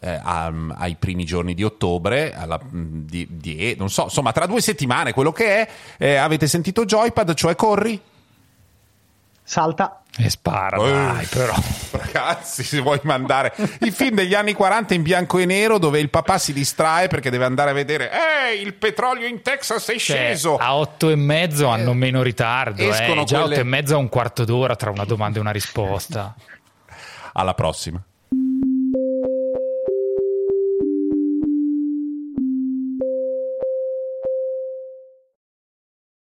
[SPEAKER 2] eh, a- ai primi giorni di ottobre, alla- mh, di, di- non so, insomma, tra due settimane, quello che è. Eh, avete sentito Joypad, cioè corri?
[SPEAKER 4] Salta.
[SPEAKER 3] E spara,
[SPEAKER 2] Eh,
[SPEAKER 3] dai, però. *laughs*
[SPEAKER 2] Ragazzi, se vuoi mandare i film degli anni 40 in bianco e nero dove il papà si distrae perché deve andare a vedere Eh, il petrolio in Texas è
[SPEAKER 3] Cioè,
[SPEAKER 2] sceso.
[SPEAKER 3] a otto e mezzo hanno meno ritardo, eh.
[SPEAKER 2] escono
[SPEAKER 3] già
[SPEAKER 2] quelle-
[SPEAKER 3] otto e mezzo a un quarto d'ora tra una domanda e una risposta.
[SPEAKER 2] Alla prossima.